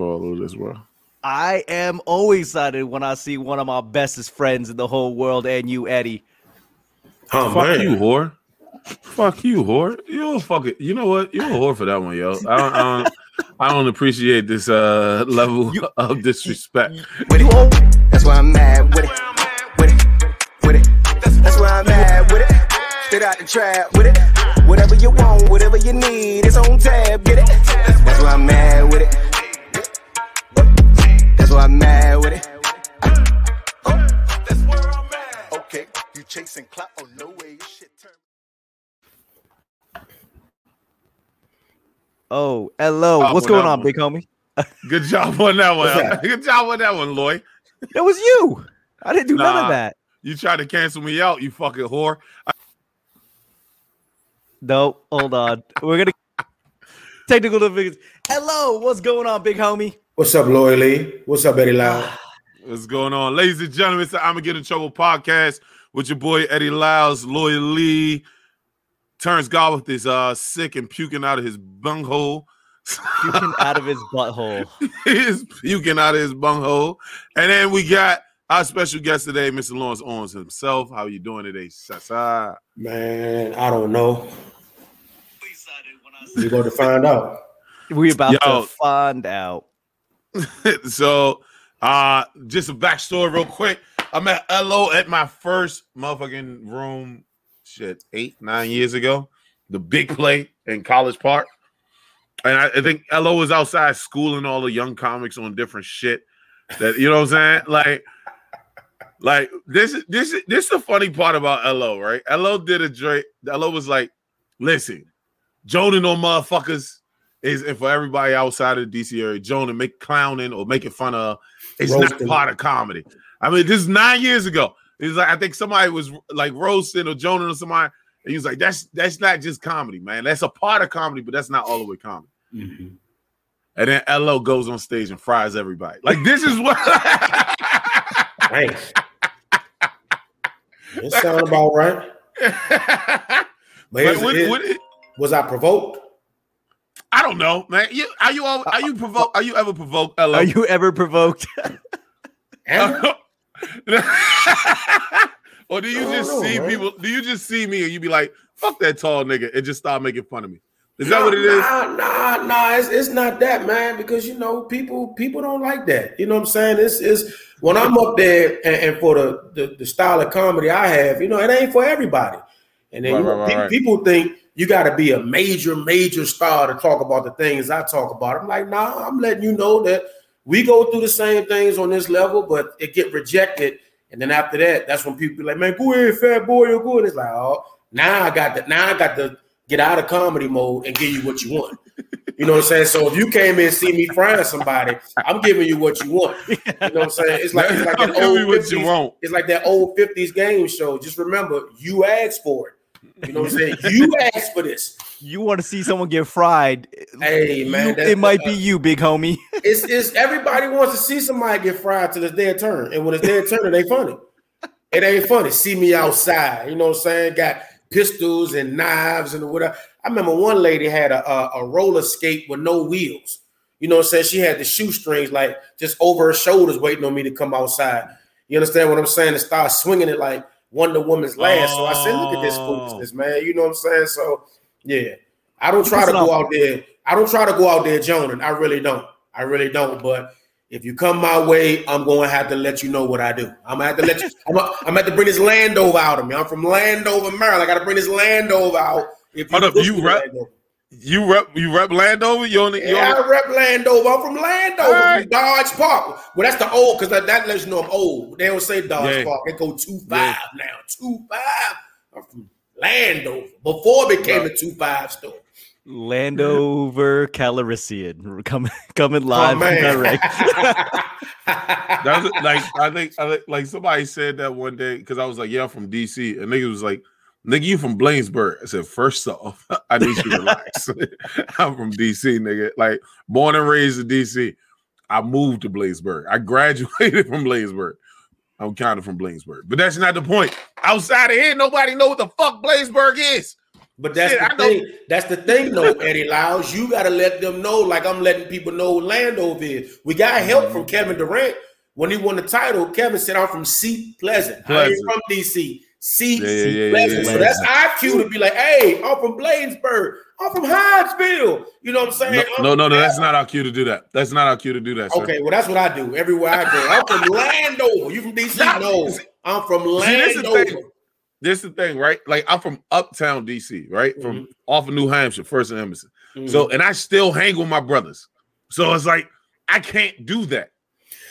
for all of this, bro. I am always excited when I see one of my bestest friends in the whole world and you, Eddie. Oh, Fuck man. you, whore. Fuck you, whore. You a fucking. You know what? You're a whore for that one, yo. I don't. I don't, I don't appreciate this uh level you, of disrespect. With it. That's why I'm mad with it. With it. With it. That's why I'm mad with it. Straight out the trap with it. Whatever you want, whatever you need, it's on tab. Get it. That's why I'm mad with it. That's why I'm mad with it. That's where I'm at. Okay, you chasing clout? Oh no way, shit turn. Oh, hello. Oh, What's going on, one. big homie? Good job on that one. Good job on that one, Lloyd. That was you. I didn't do nah, none of that. You tried to cancel me out, you fucking whore. I- no, hold on. We're gonna technical difficulties. Hello, what's going on, big homie? What's up, Lloyd Lee? What's up, Eddie Lyles? what's going on, ladies and gentlemen? It's the I'm gonna get in trouble podcast with your boy Eddie Lyles, Lloyd Lee. Terrence Garth is uh sick and puking out of his bunghole. puking out of his butthole. he is puking out of his bunghole. And then we got our special guest today, Mr. Lawrence Owens himself. How you doing today, Sasa? Man, I don't know. We're going to find out. We about Yo. to find out. so, uh, just a backstory real quick. I'm at LO at my first motherfucking room shit eight nine years ago, the big play in College Park, and I, I think Lo was outside schooling all the young comics on different shit. That you know what I'm saying, like. Like this, this, this is the funny part about Lo, right? Lo did a Drake. Lo was like, "Listen, Jonah no motherfuckers is, and for everybody outside of the DC area, Jonah make clowning or making fun of, it's Roasting. not part of comedy. I mean, this is nine years ago. He's like, I think somebody was like roasting or Jonah or somebody. And he was like, that's that's not just comedy, man. That's a part of comedy, but that's not all the way comedy. Mm-hmm. And then LO goes on stage and fries everybody. Like, this is what Hey. It sounds about right. but it, what, it, what it, was I provoked? I don't know, man. You, are you all, are you provoked? Are you ever provoked? LO? Are you ever provoked? or do you just know, see man. people? Do you just see me and you be like, "Fuck that tall nigga," and just start making fun of me? Is that what it is? Nah, nah, nah. It's, it's not that, man. Because you know, people people don't like that. You know what I'm saying? It's is when I'm up there and, and for the, the, the style of comedy I have, you know, it ain't for everybody. And then right, you know, right, pe- right. people think you got to be a major major star to talk about the things I talk about. I'm like, nah. I'm letting you know that we go through the same things on this level, but it get rejected. And then after that, that's when people be like, man, go ahead, fat boy, you're good. It's like, oh, now I got that. Now I got to get out of comedy mode and give you what you want. You know what I'm saying? So if you came in and see me frying somebody, I'm giving you what you want. You know what I'm saying? It's like it's like that old 50s, It's like that old 50s game show. Just remember, you asked for it. You know what I'm saying? You asked for this. You want to see someone get fried? Hey man, you, it might uh, be you, big homie. it's, it's everybody wants to see somebody get fried till it's their turn, and when it's their turn, it ain't funny. It ain't funny. See me outside. You know what I'm saying? Got pistols and knives and whatever. I remember one lady had a, a, a roller skate with no wheels. You know what I'm saying? She had the shoestrings like just over her shoulders, waiting on me to come outside. You understand what I'm saying? And start swinging it like Wonder Woman's last. Oh. So I said, look at this oh. foolishness, man. You know what I'm saying? So yeah, I don't try to go out there. I don't try to go out there, Jonan. I really don't. I really don't. But if you come my way, I'm going to have to let you know what I do. I'm going to have to let you. I'm going to have to bring this Landover out of me. I'm from Landover, Maryland. I got to bring this Landover out. If you Hold up, you rep, you rep, you rep Landover. You only, you yeah, only... I rep Landover. I'm from Landover, right. Dodge Park. Well, that's the old because that, that lets you know I'm old. They don't say Dodge yeah. Park. They go two five yeah. now. Two five. I'm from Landover before it became right. a two five store. Landover Calrissian coming coming oh, live oh, direct. That's like I think I think like somebody said that one day because I was like, yeah, I'm from DC, and nigga was like, nigga, you from Bladensburg. I said, first off, I need you to relax. I'm from DC, nigga. Like born and raised in DC. I moved to Bladensburg. I graduated from Bladensburg. I'm kind of from Bladensburg, but that's not the point. Outside of here, nobody know what the fuck Bladensburg is. But that's Shit, the I know- thing. That's the thing, though, Eddie Lyles. You got to let them know, like I'm letting people know Landover is. We got help from mm-hmm. Kevin Durant when he won the title. Kevin said, "I'm from Seat Pleasant. I ain't Pleasant. from DC. Seat Yeah, yeah, yeah, Pleasant." yeah, so that's IQ to be like, "Hey, I'm from Bladensburg. I'm from Hyattsville." You know what I'm saying? No, I'm no, no, that's not our cue to do that. That's not our cue to do that. Sir. Okay, well, that's what I do everywhere I go. I'm from Landover. You from DC? No, I'm from See, this is the Landover. thing. This is the thing, right? Like I'm from uptown DC, right? From off of New Hampshire, First and Emerson. Mhm. So, and I still hang with my brothers. So it's like I can't do that.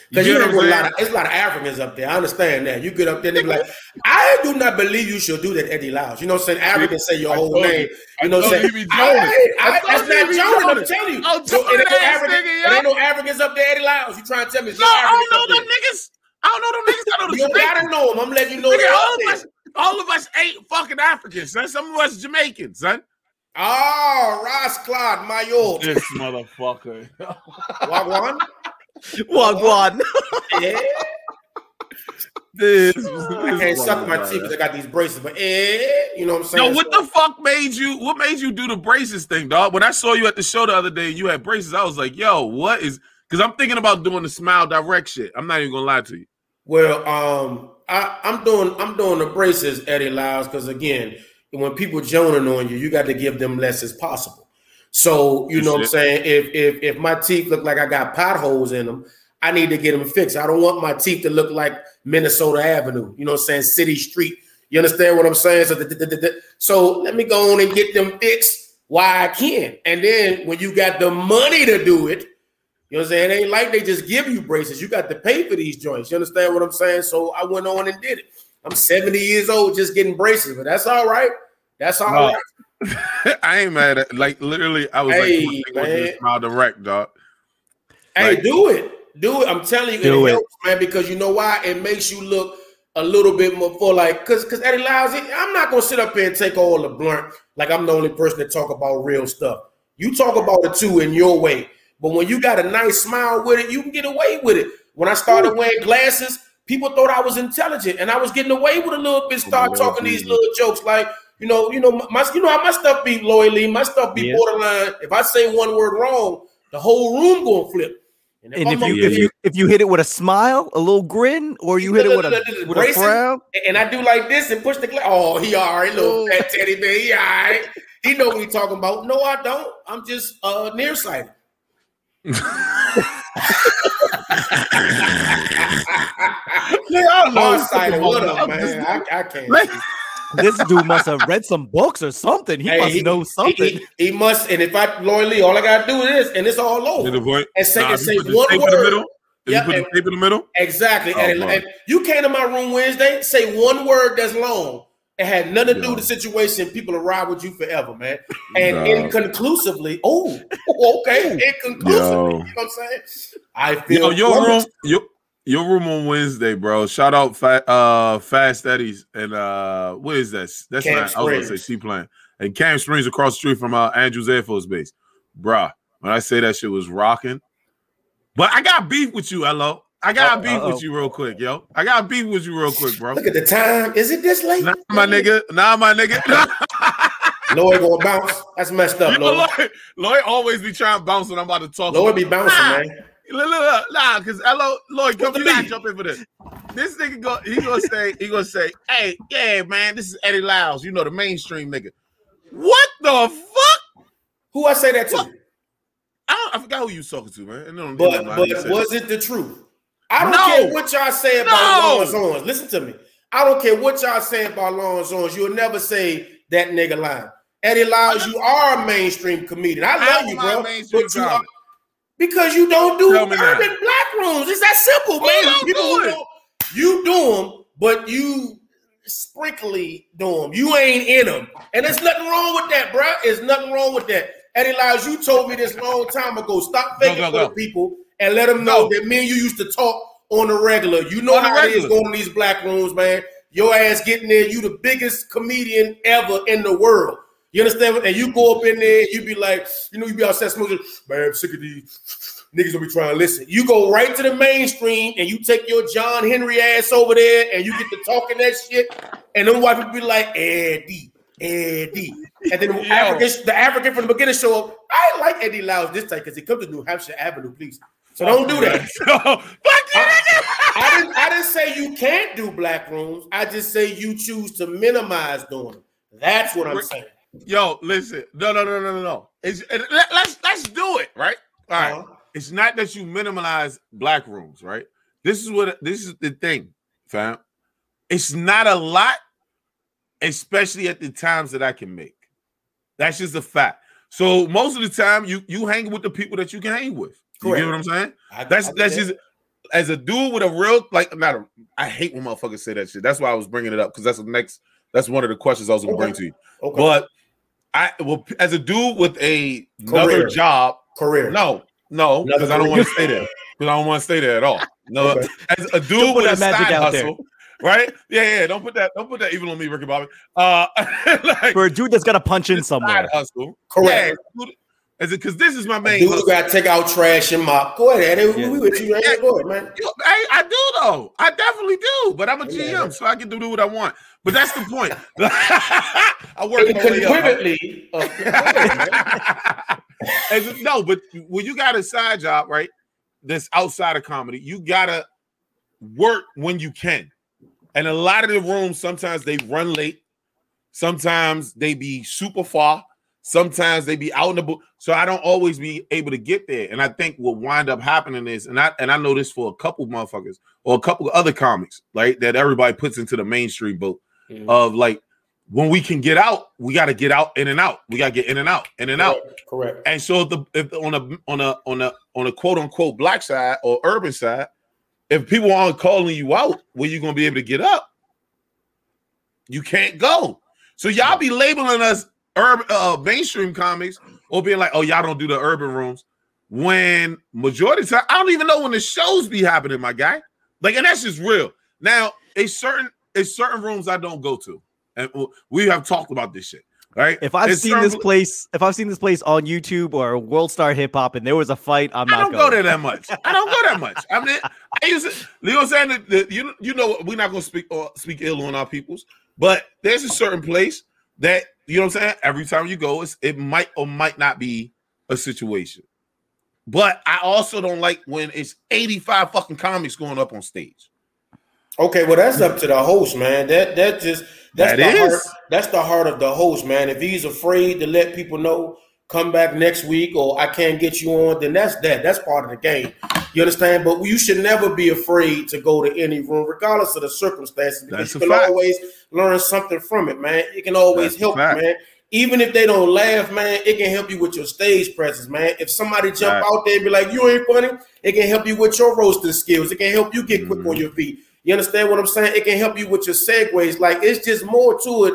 Because you, get know a lot of it's a lot of Africans up there. I understand that. You get up there and they be like, I do not believe you should do that, Eddie Lyles. You know saying? Africans say your I whole told you. name. I You know saying? you I. I, I that's you not be. I'm telling you. I'm So, it ain't no African- nigga, it yo. ain't no Africans up there, Eddie Lyles. You trying to tell me? No, I don't know them niggas. I don't know them niggas. I know the You gotta know them. I'm letting you know Nigga, all of us, all of us ain't fucking Africans, son. Some of us Jamaicans, son. Ah, oh, Ross Claude Mayor. This motherfucker. Wagwan. Wagwan. Yeah. this, I can't suck my teeth because I got these braces, but eh, you know what I'm saying? Yo, what the fuck made you? What made you do the braces thing, dog? When I saw you at the show the other day, and you had braces. I was like, yo, what is? Because I'm thinking about doing the smile direct shit. I'm not even gonna lie to you. Well, um, I, I'm doing I'm doing the braces, Eddie Lyles, because again, when people joning on you, you got to give them less as possible. So you know what I'm saying? If if if my teeth look like I got potholes in them, I need to get them fixed. I don't want my teeth to look like Minnesota Avenue. You know what I'm saying? City Street. You understand what I'm saying? So, th- th- th- th- so let me go on and get them fixed while I can. And then when you got the money to do it, you know what I'm saying? It ain't like they just give you braces. You got to pay for these joints. You understand what I'm saying? So I went on and did it. I'm 70 years old just getting braces, but that's all right. That's all No. right. I ain't mad at like literally. I was Hey, like, I'm gonna man. smile direct, dog. Hey, Like- do it. Do it. I'm telling you, Do it, it. helps, man, because you know why? It makes you look a little bit more for like, cause cause Eddie Lyles, I'm not gonna sit up here and take all the blunt like I'm the only person that talk about real stuff. You talk about it too in your way. But when you got a nice smile with it, you can get away with it. When I started wearing glasses, people thought I was intelligent, and I was getting away with a little bit. Start Lord talking these little jokes, like you know, you know, my you know how my stuff be loyally, my stuff be Yeah. borderline. If I say one word wrong, the whole room gonna flip. And if I'm you up if you if you hit it with a smile, a little grin, or you hit it with a with a frown, and I do like this and push the glass. Oh, he all right, little Oh. fat teddy bear. He all right. He know what he talking about. No, I don't. I'm just uh nearsighted. Farsighted. What up, man? I, I can't. This dude must have read some books or something. He Hey, must he- know something. He, he must, and if I loyally, all I gotta do is and it's all To the over. point. And say, Nah, and say you one tape in the word. middle. If Yeah, you put and- the tape in the middle. Exactly. Oh, and, and you came to my room Wednesday, say one word that's long. It had nothing to do with the situation. People will ride with you forever, man. And Nah. inconclusively, oh, okay, inconclusively. Yo. You know what I'm saying? I feel Yo, your room, your your room on Wednesday, bro. Shout out Fa- uh Fast Eddie's and uh what is that? That's Camp not I was gonna say Springs. Seaplane. And Camp Springs across the street from uh, Andrews Air Force Base. Bruh, when I say that shit was rocking. But I got beef with you, hello. I got beef uh-oh. with you real quick, yo. I got beef with you real quick, bro. Look at the time. Is it this late? Nah, my nigga. Nah, my nigga. Lloyd gonna bounce. That's messed up, Lloyd. Lloyd, Lloyd always be trying to bounce when I'm about to talk. Lloyd be bouncing, Nah. man. Look, look, look, nah, because Elo, Lloyd, come you gotta beef? jump in for this. This nigga go, he gonna say, he gonna say, hey, yeah, man, this is Eddie Lyles, you know the mainstream nigga. What the fuck? Who I say that to? What? I, don't, I forgot who you was talking to, man. It But but you was it the truth? I don't No. care what y'all say about No. Lawrence Owens. Listen to me. I don't care what y'all say about Lawrence Owens. You'll never say that nigga line. Eddie Lyles, you are a mainstream comedian. I love you, am I bro. But you are? Because you don't do Tell me now. urban black rooms. It's that simple, man. don't People do who it? don't- you do them, but you sprinkly do them. You ain't in them, and there's nothing wrong with that, bro. There's nothing wrong with that. Eddie Lyles, you told me this long time ago. Stop Go, faking go, for go. the people and let them know Go. that me and you used to talk on the regular. You know On how it is going to these black rooms, man. Your ass getting there, you the biggest comedian ever in the world. You understand? And you go up in there, you be like, you know, you be outside smoking, man, I'm sick of these niggas will be trying to listen. You go right to the mainstream and you take your John Henry ass over there and you get to talking that shit. And them white people be like, Eddie, Eddie, and then the African, the African from the beginning show up. I like Eddie Lyles this time because he comes to New Hampshire Avenue, please. So don't do that. Fuck you, nigga. I didn't, I didn't say you can't do black rooms. I just say you choose to minimize doing them. That's what I'm saying. Yo, listen. No, no, no, no, no, no. It's, it, let, let's let's do it, right? All right. Uh-huh. It's not that you minimize black rooms, right? This is what this is the thing, fam. It's not a lot, especially at the times that I can make. That's just a fact. So most of the time, you you hang with the people that you can hang with. You Correct. get what I'm saying? I- That's I that's that. just as a dude with a real like not a I hate when motherfuckers say that shit. That's why I was bringing it up because that's the next that's one of the questions I was gonna bring to you. okay. But I well as a dude with a another job, career. no, no, because I don't want to stay there. Because I don't want to stay there at all. No, Okay. as a dude Don't with a magic side out there. hustle, right? Yeah, yeah. Don't put that. Don't put that even on me, Ricky Bobby. Uh, like, For a dude that's got to punch in side somewhere. hustle. Correct. Yeah, dude, as because this is my main. Dude hustle. got to take out trash and mop. Go ahead, Eddie. We- Yeah. We with you. Yeah. Go ahead, man. Yo, I, I do though. I definitely do. But I'm a Yeah. GM, so I can do what I want. But that's the point. I work my way up. Conquividly. Oh, go ahead, man. As no, but when you got a side job, right? That's outside of comedy, you gotta work when you can. And a lot of the rooms sometimes they run late, sometimes they be super far, sometimes they be out in the book. So I don't always be able to get there. And I think what wind up happening is, and I and I know this for a couple motherfuckers or a couple of other comics, right? That everybody puts into the mainstream boat Mhm. of like when we can get out, we got to get out in and out. We got to get in and out, in and out. Correct, Correct. And so if the if on a on a on a on a quote unquote black side or urban side, if people aren't calling you out, where you gonna be able to get up? You can't go. So y'all be labeling us urban uh, mainstream comics or being like, oh, y'all don't do the urban rooms. When majority of the time, I don't even know when the shows be happening, my guy. Like, and that's just real. Now, it's certain it's certain rooms I don't go to, and we have talked about this shit, right? If I've It's seen this place, if I've seen this place on YouTube or World Star Hip Hop, and there was a fight, I'm not. I don't going. go there that much. I don't go that much. I mean, I used to, you know what I'm saying? That- that you you know we're not gonna speak or speak ill on our peoples, but there's a certain place that you know what I'm saying. Every time you go, it's, it might or might not be a situation. But I also don't like when it's 85 fucking comics going up on stage. Okay, well that's up to the host, man. That that just that's That the is. heart, that's the heart of the host, man. If he's afraid to let people know, come back next week or I can't get you on, then that's that. That's part of the game. You understand? But you should never be afraid to go to any room, regardless of the circumstances, because That's you can fact. always learn something from it, man. It can always That's help you, man. Even if they don't laugh, man, it can help you with your stage presence, man. If somebody jump Right. out there and be like, "You ain't funny," it can help you with your roasting skills. It can help you get quick Mhm. on your feet. You understand what I'm saying? It can help you with your segues. Like it's just more to it.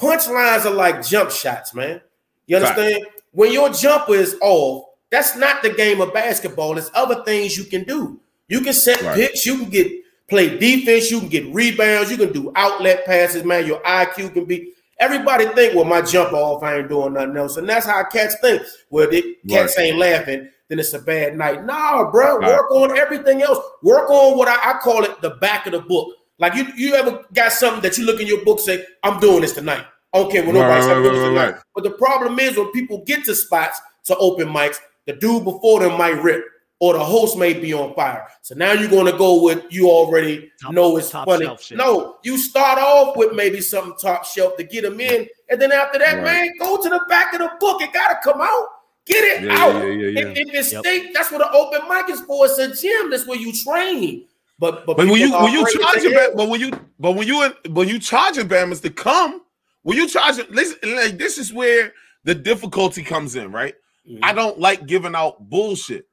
Punchlines are like jump shots, man. You understand? When your jumper is off, that's not the game of basketball. It's other things you can do. You can set Right. picks. You can get play defense. You can get rebounds. You can do outlet passes, man. Your IQ can be. Everybody think, well, my jump off, I ain't doing nothing else, and that's how cats think. Well, the cats ain't laughing, then it's a bad night. Nah, bro, Right. work on everything else. Work on what I, I call it the back of the book. Like you, you ever got something that you look in your book say, I'm doing this tonight. I don't care what nobody Right, right, doing this tonight. right. But the problem is when people get to spots to open mics, the dude before them might rip, or the host may be on fire. So now you're going to go with you already Top- know it's top funny. shelf shit. No, you start off with maybe something top shelf to get them in, and then after that, Right. man, go to the back of the book. It got to come out. Get it Yeah, out. yeah, yeah, yeah. If, if it's Yep. state, that's what an open mic is for. It's a gym. That's where you train. But but, But when you when you afraid to charging, say, but when you but when you when you charging Bama's to come, when you charging, listen, like this is where the difficulty comes in, right? Mhm. I don't like giving out bullshit.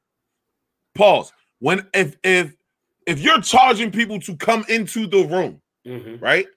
Pause. When if if if you're charging people to come into the room, Mhm. right?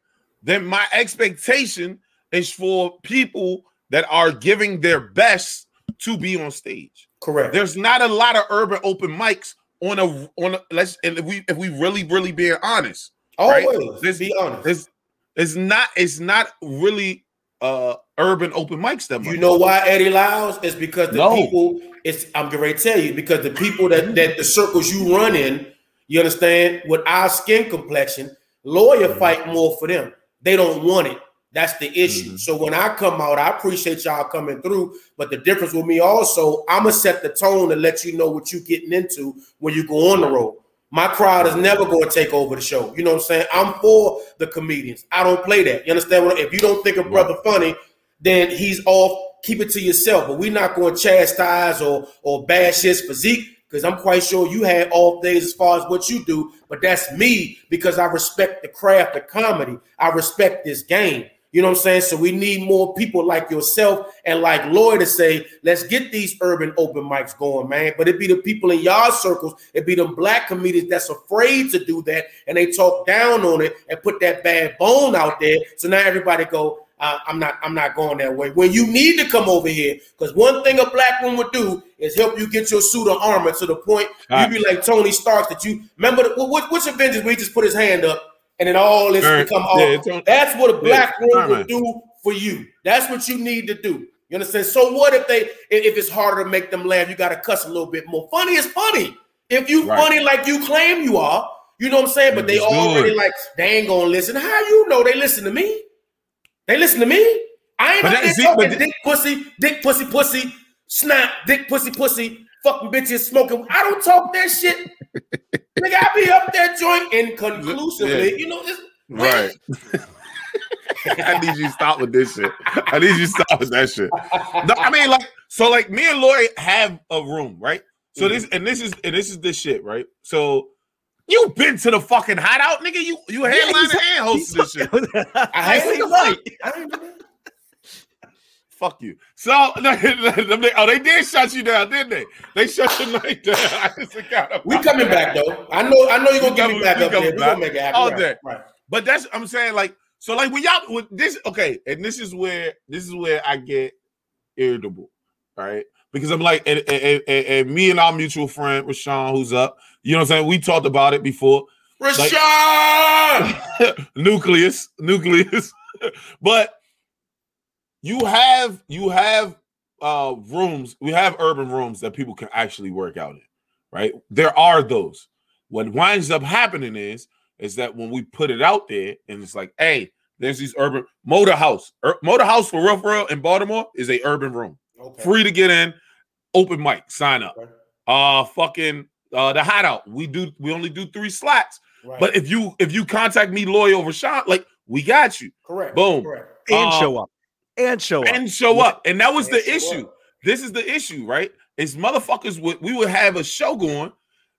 Then my expectation is for people that are giving their best to be on stage. correct. There's not a lot of urban open mics on a on a let's and if we if we really really being honest, right? Always. This- be honest. it's not it's not really uh urban open mics that much. You know why Eddie Lyles? It's because the No. people. It's I'm gonna tell you because the people that that the circles you run in, you understand, with our skin complexion, lawyer Mm-hmm. fight more for them. They don't want it. That's the issue. Mm-hmm. So when I come out, I appreciate y'all coming through. But the difference with me also, I'm gonna set the tone to let you know what you're getting into when you go on the road. My crowd is never going to take over the show. You know what I'm saying? I'm for the comedians. I don't play that. You understand? What, if you don't think a brother funny, then he's off. Keep it to yourself. But we're not going to chastise or or bash his physique because I'm quite sure you had all things as far as what you do. But that's me because I respect the craft of comedy. I respect this game. You know what I'm saying? So we need more people like yourself and like Lloyd to say, let's get these urban open mics going, man. But it be the people in y'all circles, it be them black comedians that's afraid to do that and they talk down on it and put that bad bone out there. So now everybody go, uh, I'm not, I'm not going that way. When you need to come over here, because one thing a black woman would do is help you get your suit of armor to the point you be like Tony Stark that you remember the, what, which Avengers where he just put his hand up and then all this right. become all. Yeah, That's what a black yeah, woman would do for you. That's what you need to do. You understand? So what if they if it's harder to make them laugh, you got to cuss a little bit more. Funny is funny. If you right. funny like you claim you are, you know what I'm saying? But they already good. like they ain't gonna listen. How you know they listen to me? They listen to me. I ain't but there talking dick pussy, dick pussy pussy, snap, dick pussy pussy, fucking bitches smoking. I don't talk that shit. Nigga, I be up there joint inconclusively. Yeah. You know, this right. I need you to stop with this shit. I need you to stop with that shit. No, I mean, like, so like me and Lloyd have a room, right? So mm-hmm. this and this is and this is this shit, right? So you been to the fucking hideout, nigga. You you headline yeah, and hosted this shit. I hate the Fuck you. So oh, they did shut you down, didn't they? They shut your night down. we coming back though. I know. I know you're gonna get me back up there. We're gonna make it happen. All day. Right. But that's I'm saying like so like when y'all with this okay, and this is where this is where I get irritable, right? Because I'm like, and, and, and, and me and our mutual friend Rashawn, who's up, you know what I'm saying? We talked about it before. Rashawn, like, nucleus, nucleus. but you have you have uh rooms, we have urban rooms that people can actually work out in, right? There are those. What winds up happening is is that when we put it out there and it's like, hey, there's these urban motor house. Ur- motor house for real, for real in Baltimore is a urban room. Okay. Free to get in, open mic, sign up. Okay. Uh fucking uh the hideout. We do we only do three slots. Right. But if you if you contact me, Loy over shot, like we got you. Correct. Boom. Correct. And uh, show up and show up and show up. And that was and the issue. Up. This is the issue, right? Is motherfuckers would we would have a show going,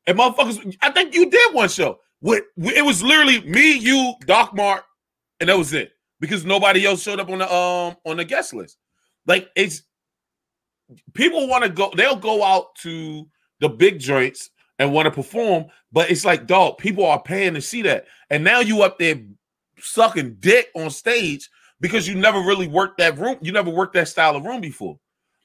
and motherfuckers. I think you did one show. With it was literally me, you, Doc Mark, and that was it because nobody else showed up on the um on the guest list. Like it's people want to go. They'll go out to the big joints and want to perform, but it's like, dog, people are paying to see that, and now you up there sucking dick on stage because you never really worked that room. You never worked that style of room before.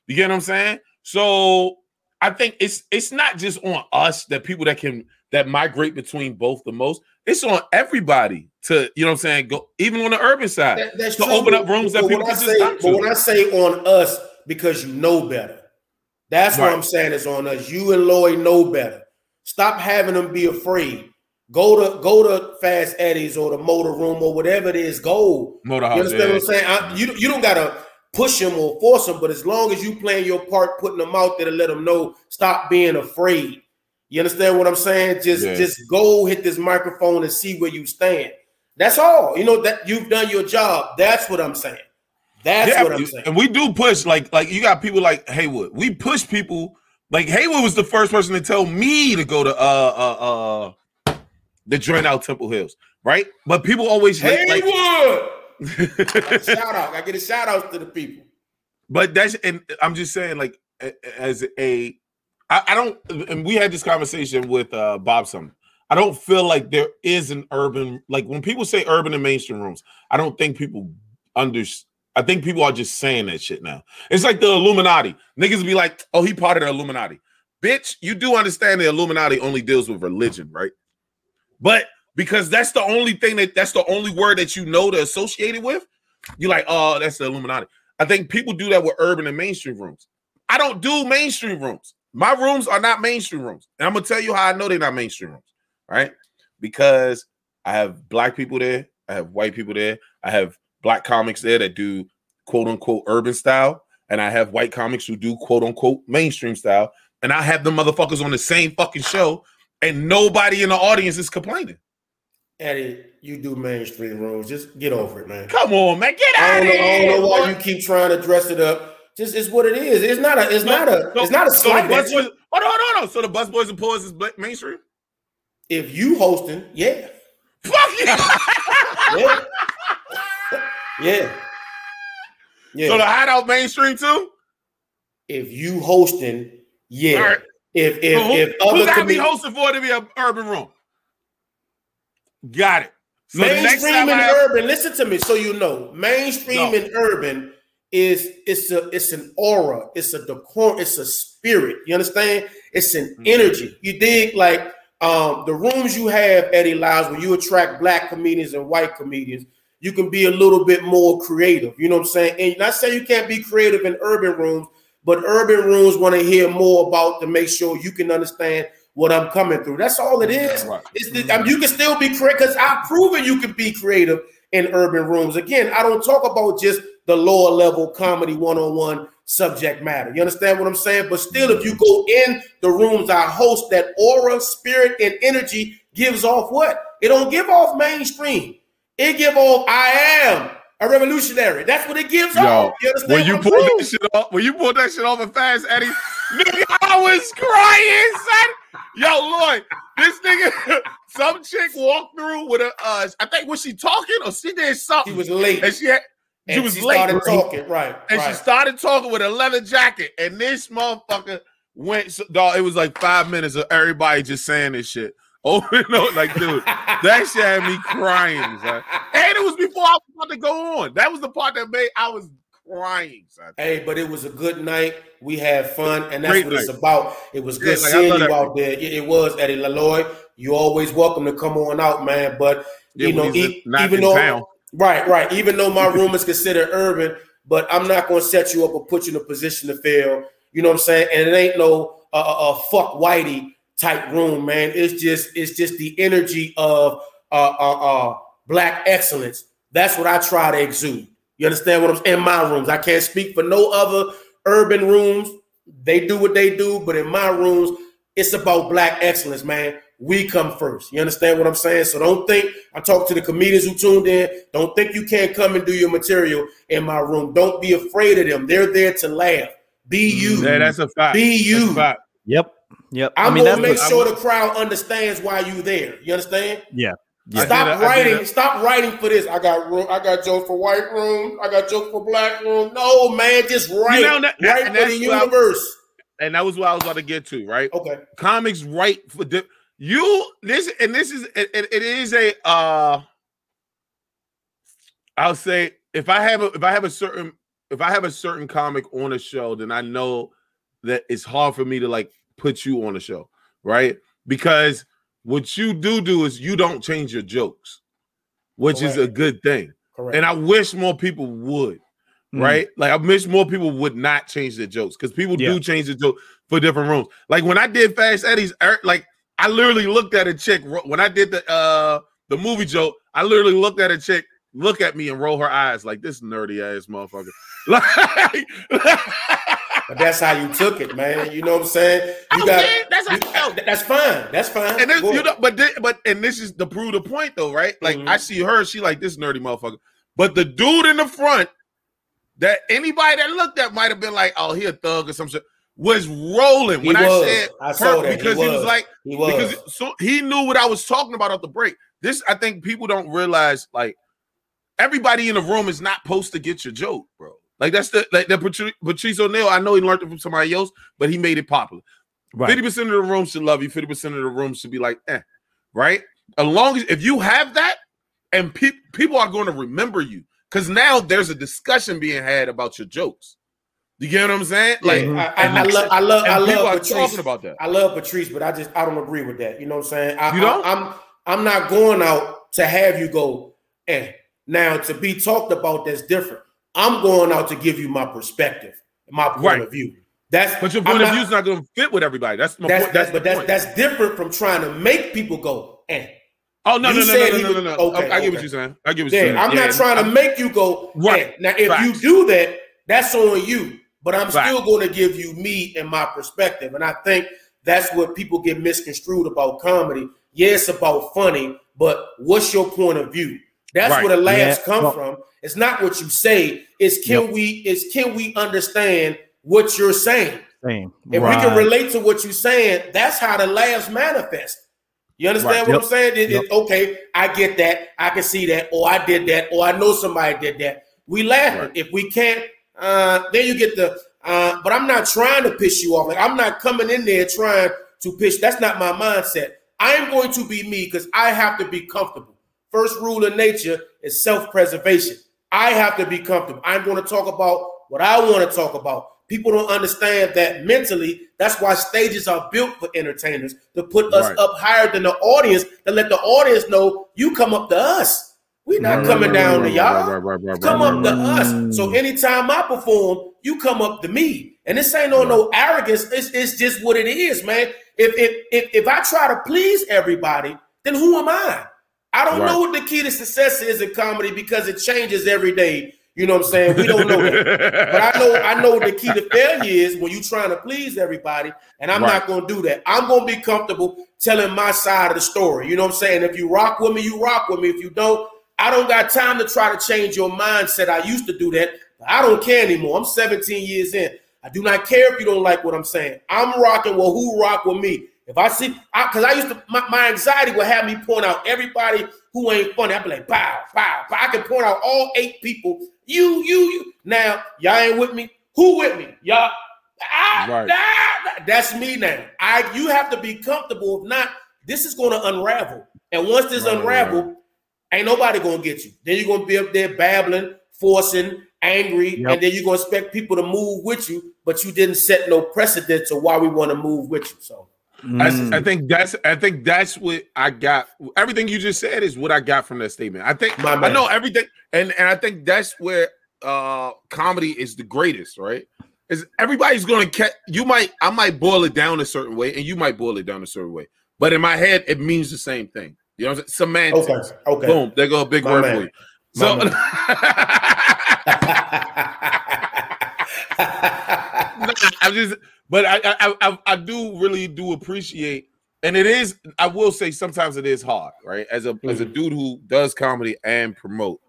You get what I'm saying? So I think it's it's not just on us that people that can that migrate between both the most. It's on everybody to you know what I'm saying. Go even on the urban side that, that's to true. open up rooms but that people can say, But when I say on us, because you know better, that's right. what I'm saying is on us. You and Lloyd know better. Stop having them be afraid. Go to go to Fast Eddie's or the Motor Room or whatever it is. Go. Motor You understand yeah. what I'm saying? I, you you don't gotta push him or force him, but as long as you playing your part, putting them out there to let them know, stop being afraid. You understand what I'm saying? Just yeah. just go hit this microphone and see where you stand. That's all. You know that you've done your job. That's what I'm saying. That's yeah, what I'm saying. And we do push like like you got people like Haywood. We push people like Haywood was the first person to tell me to go to uh uh uh the joint out Temple Hills, right? But people always Haywood. Like, shout out. I get a shout out to the people. But that's and I'm just saying, like, as a I, I don't and we had this conversation with uh Bob Some. I don't feel like there is an urban like when people say urban and mainstream rooms, I don't think people understand. I think people are just saying that shit now. It's like the Illuminati. Niggas be like, oh, he part of the Illuminati. Bitch, you do understand the Illuminati only deals with religion, right? But because that's the only thing that that's the only word that you know to associate it with, you're like, oh, that's the Illuminati. I think people do that with urban and mainstream rooms. I don't do mainstream rooms. My rooms are not mainstream rooms. And I'm gonna tell you how I know they're not mainstream rooms, right? Because I have black people there, I have white people there, I have black comics there that do quote unquote urban style, and I have white comics who do quote unquote mainstream style, and I have the motherfuckers on the same fucking show, and nobody in the audience is complaining. Eddie, you do mainstream rooms. Just get over it, man. Come on, man, get out of here. I don't know why you keep trying to dress it up. Just it's what it is. It's not a. It's So- not a. so- it's not a so slight. the at bus boys, hold on, hold on. So the bus boys and poets is black mainstream. If you hosting, yeah, Fuck yeah. yeah, yeah. So the hideout mainstream too. if you hosting, yeah. All right. If if So who, if who got to be hosting for it to be an urban room? Got it. So mainstream and have, urban. Listen to me, so you know, mainstream No. and urban is it's a it's an aura, it's a decor, it's a spirit. You understand? It's an Mhm. energy. You dig? Like um the rooms you have, Eddie Lyles, where you attract black comedians and white comedians. You can be a little bit more creative. You know what I'm saying? And not saying you can't be creative in urban rooms, but urban rooms want to hear more about to make sure you can understand what I'm coming through. That's all it is. Right. It's the, I mean, you can still be creative because I've proven you can be creative in urban rooms. Again, I don't talk about just the lower level comedy one on one subject matter. You understand what I'm saying? But still, if you go in the rooms I host, that aura, spirit, and energy gives off what? It don't give off mainstream. It give off I am a revolutionary. That's what it gives Yo, off. You when you pulled that shit off, when you pulled that shit off and fast, Eddie, nigga, I was crying, son. Yo, Lloyd, this nigga, some chick walked through with a, uh, I think was she talking or she did something, She was late. and she had, she was she late, started talking. Right. and right. she started talking with a leather jacket, and this motherfucker went, so, dog. It was like five minutes of everybody just saying this shit over and over, like, dude. That shit had me crying, son. And it was before I was about to go on. That was the part that made I was crying, son. Hey, but it was a good night. We had fun, and that's Great what it's about. It was good Yeah, like, seeing you out there. It, it was Eddie Laloy. You always welcome to come on out, man. But Yeah, you know, e- even though town. right, right, even though my room is considered urban, but I'm not going to set you up or put you in a position to fail. You know what I'm saying? And it ain't no uh, uh, uh, fuck whitey type room, man. It's just it's just the energy of uh, uh, uh, black excellence. That's what I try to exude. You understand what I'm in my rooms? I can't speak for no other urban rooms. They do what they do, but in my rooms, it's about black excellence, man. We come first. You understand what I'm saying? So don't think I talk to the comedians who tuned in. Don't think you can't come and do your material in my room. Don't be afraid of them. They're there to laugh. Be you. Yeah, that's a fact. Be That's you. a fact. Yep. Yep. I'm I mean, gonna make sure the crowd understands why you there. You understand? yeah. Yeah. Stop that, writing. Stop writing for this. I got room. I got jokes for white room. I got jokes for black room. No, man, just write. know, that- write and for the what I- universe. And that was what I was about to get to, right? Okay. Comics write for di- you. This and this is it, it- it is a uh I'll say if I have a if I have a certain if I have a certain comic on a show, then I know that it's hard for me to like put you on the show, right? Because what you do do is you don't change your jokes, which is a good thing. Correct. And I wish more people would, Mm. right? Like I wish more people would not change their jokes because people Yeah. do change the joke for different rooms. Like when I did Fast Eddie's, er, like I literally looked at a chick when I did the uh the movie joke. I literally looked at a chick, look at me and roll her eyes like this nerdy ass motherfucker. Like, But that's how you took it, man. You know what I'm saying? You Okay, that's how you- I felt. that's fine. That's fine. and this, you know, but thi- but and this is the prove the point though, right? Like Mhm. I see her, she like this nerdy motherfucker. But the dude in the front that anybody that looked at might have been like, oh, he a thug or some shit, was rolling He when I was. said I saw her that. He because he was was. like he was. because so he knew what I was talking about off the break. This I think people don't realize like everybody in the room is not supposed to get your joke, bro. Like that's the like the Patrice, Patrice O'Neal. I know he learned it from somebody else, but he made it popular. Fifty percent of the room should love you. Fifty percent of the room should be like, eh, right? As long as if you have that, and pe- people are going to remember you, because now there's a discussion being had about your jokes. You get what I'm saying? Like, Yeah, I, I, I love, I love, and I love Patrice. talking about that. I love Patrice, but I just I don't agree with that. You know what I'm saying? I, You don't? I, am I'm not going out to have you go. Eh. Now to be talked about, that's different. I'm going out to give you my perspective, my point Right. of view. That's But your I'm point of view is not going to fit with everybody. That's my That's, point. that's, the but that's point. that's different from trying to make people go. Eh. Oh no, You no, no, said no, he no, no, no. okay, I, I get what okay. you're saying. I get what you're Then saying. I'm Yeah, not trying to I'm- make you go Right. "Yeah." Now, if Facts. you do that, that's on you. But I'm Facts. still going to give you me and my perspective, and I think that's what people get misconstrued about comedy. Yeah, it's about funny, but what's your point of view? That's Right. where the laughs Yeah. come Well- from. It's not what you say. It's can Yep. we? It's can we understand what you're saying? Same. If we can relate to what you're saying, that's how the laughs manifest. You understand Right. what Yep. I'm saying? It- it- okay, I get that. I can see that. Or I did that. Or I know somebody did that. We laugh. Right. If we can't, uh, then you get the. Uh, but I'm not trying to piss you off. Like I'm not coming in there trying to piss. That's not my mindset. I am going to be me because I have to be comfortable. First rule of nature is self-preservation. I have to be comfortable. I'm going to talk about what I want to talk about. People don't understand that mentally. That's why stages are built for entertainers to put us Right. up higher than the audience, to let the audience know you come up to us. We're not Right, coming right, down to y'all. come up to us. So mm. anytime I perform, you come up to me. And this ain't no no arrogance. It's, it's just what it is, man. If, if if if I try to please everybody, then who am I? I don't Right. know what the key to success is in comedy because it changes every day. You know what I'm saying? We don't know that. But I know I know the key to failure is when you're trying to please everybody, and I'm Right. not gonna do that. I'm gonna be comfortable telling my side of the story. You know what I'm saying? If you rock with me, you rock with me. If you don't, I don't got time to try to change your mindset. I used to do that, but I don't care anymore. I'm 17 years in. I do not care if you don't like what I'm saying. I'm rocking well, who rock with me? If I see, because I, used to, my, my anxiety would have me point out everybody who ain't funny. I'd be like, bow, bow, bow. I can point out all eight people. You, you, you. Now, y'all ain't with me. Who with me? Y'all. Ah, Right. that's me now. I you have to be comfortable. If not, this is going to unravel. And once this Right, unravel, ain't nobody going to get you. Then you're going to be up there babbling, forcing, angry, Yep. and then you're going to expect people to move with you, but you didn't set no precedence of why we want to move with you. So I, Mm. I think that's I think that's what I got. Everything you just said is what I got from that statement. I think My I man. know everything, and and I think that's where uh comedy is the greatest, right? Is everybody's gonna catch you might I might boil it down a certain way, and you might boil it down a certain way, but in my head it means the same thing. You know what I'm saying? Semantics. okay, okay. Boom, there go a big My word man. for you. So. I'm just, but I, I, I, I do really do appreciate, and it is. I will say sometimes it is hard, right? As a as a dude who does comedy and promote,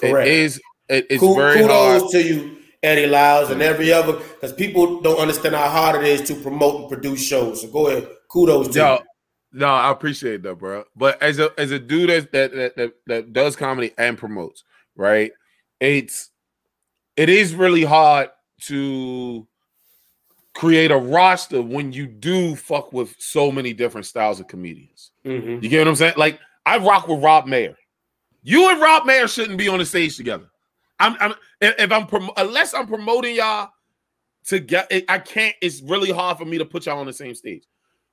Mm-hmm. Correct. it is. It, it's very kudos hard. to you, Eddie Lyles, and every other because people don't understand how hard it is to promote and produce shows. So go ahead, kudos to Yo, you. no, I appreciate that, bro. But as a as a dude that that that, that, that does comedy and promotes, right? It's it is really hard to create a roster when you do fuck with so many different styles of comedians. Mhm. You get what I'm saying? Like I rock with Rob Mayer. You and Rob Mayer shouldn't be on the stage together. I'm, I'm if if I'm prom- unless I'm promoting y'all together, I can't. It's really hard for me to put y'all on the same stage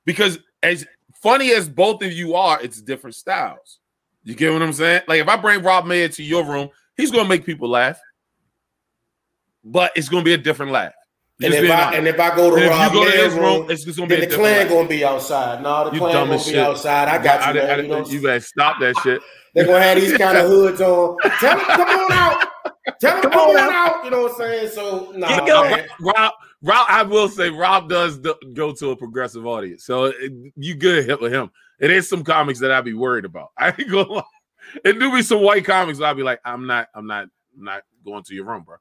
because as funny as both of you are, it's different styles. You get what I'm saying? Like if I bring Rob Mayer to your room, he's gonna make people laugh, but it's gonna be a different laugh. And if I and if I go to And Rob go to room, room, it's just gonna be then the clan laugh. gonna be outside. No, the You clan gonna be shit. outside. I got I- you, I- man. I- you know, you better stop that shit. they're gonna have these kind of hoods on. Tell them come on out. Tell them come, on out. You know what I'm saying? So no, man. Rob, Rob, I will say Rob does do- go to a progressive audience, so it, you good hit with him. It is some comics that I'd be worried about. I ain't gonna lie. It do be some white comics. I'd be like, I'm not, I'm not, I'm not going to your room, bro.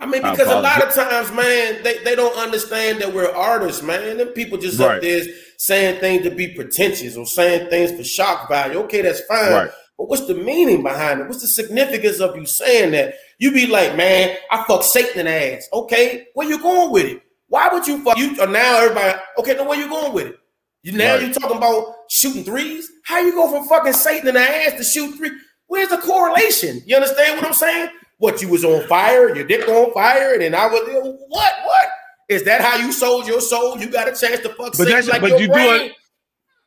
I mean, because a lot of times, man, they, they don't understand that we're artists, man. Them people just Right. up there saying things to be pretentious or saying things for shock value. Okay, that's fine. Right. But what's the meaning behind it? What's the significance of you saying that? You be like, man, I fuck Satan in the ass. Okay, where you going with it? Why would you fuck you? Or now everybody, okay, now where you going with it? You now Right. you talking about shooting threes? How you go from fucking Satan in the ass to shoot three? Where's the correlation? You understand what I'm saying? What you was on fire, your dick on fire, and then I was what? What is that? How you sold your soul? You got a chance to fuck But that's- like but you do brain?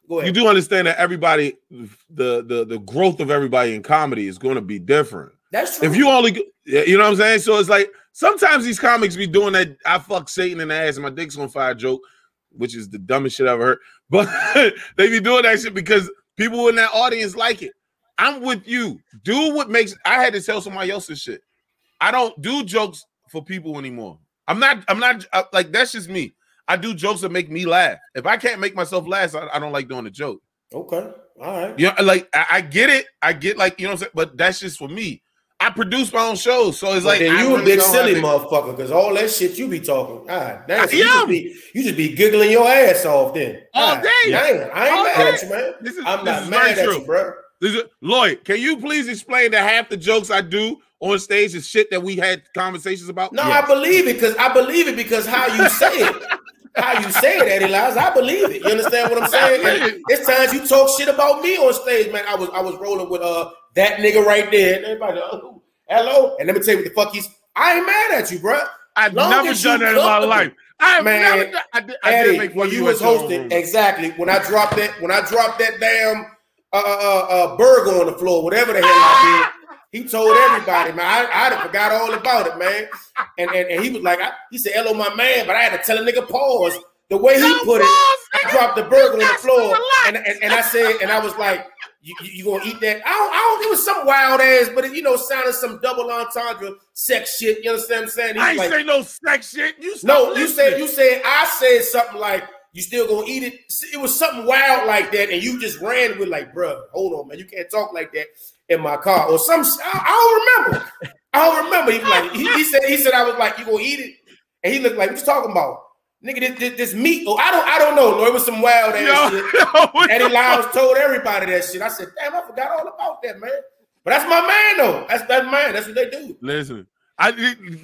Go You do understand that everybody, the the the growth of everybody in comedy is going to be different. That's true. If you only, you know what I'm saying. So it's like sometimes these comics be doing that. I fuck Satan in the ass and my dick's on fire joke, which is the dumbest shit I've ever heard. But they be doing that shit because People in that audience like it. I'm with you. Do what makes. I had to tell somebody else this shit. I don't do jokes for people anymore. I'm not. I'm not uh, like that's just me. I do jokes that make me laugh. If I can't make myself laugh, I, I don't like doing a joke. Okay. All right. You know, like I, I get it. I get like you know what I'm saying, but that's just for me. I produce my own shows, so it's But like then I you a big silly motherfucker because all that shit you be talking. God I you, just be, you just be giggling your ass off then. All God day. Damn, I ain't All mad at you, man. This is- I'm not mad at true. you, bro. This is- Lloyd, can you please explain that half the jokes I do on stage is shit that we had conversations about? No, I believe it because I believe it because how you say it. How you say it, Eddie Lyles, I believe it. You understand what I'm saying? And it's times you talk shit about me on stage, man. I was I was rolling with uh that nigga right there. And everybody, oh, hello. And let me tell you what the fuck he's. I ain't mad at you, bro. I've Long never done that in my life. I've Man, never done. I did, I did Eddie, make fun when you you was at your own hosting, exactly. When I dropped that, when I dropped that damn uh, uh, uh, burger on the floor, whatever the hell I did, he told everybody, man. I, I forgot all about it, man. And and, and he was like, I, he said, "Hello, my man," but I had to tell a nigga pause. The way he No put it, pause, I dropped the burger on the floor, and, and and I said, and I was like, "You, you, gonna eat that?" I don't, I don't. It was some wild ass, but it, you know, sounded some double entendre sex shit. You understand what I'm saying? He I ain't like, say no sex shit. You no, stop you listening. said you said I said something like you still gonna eat it. It was something wild like that, and you just ran with like, bruh, hold on, man, you can't talk like that in my car or some. I, don't remember. I don't remember. He like he, he said he said I was like, you gonna eat it, and he looked like what you talking about, nigga? This, this, this meat? Oh, I don't I don't know. No, it was some wild ass Yo, shit. yo, Eddie Lyles told everybody that shit. I said, damn, I forgot all about that, man. But that's my man though. That's that man. That's what they do. Listen, I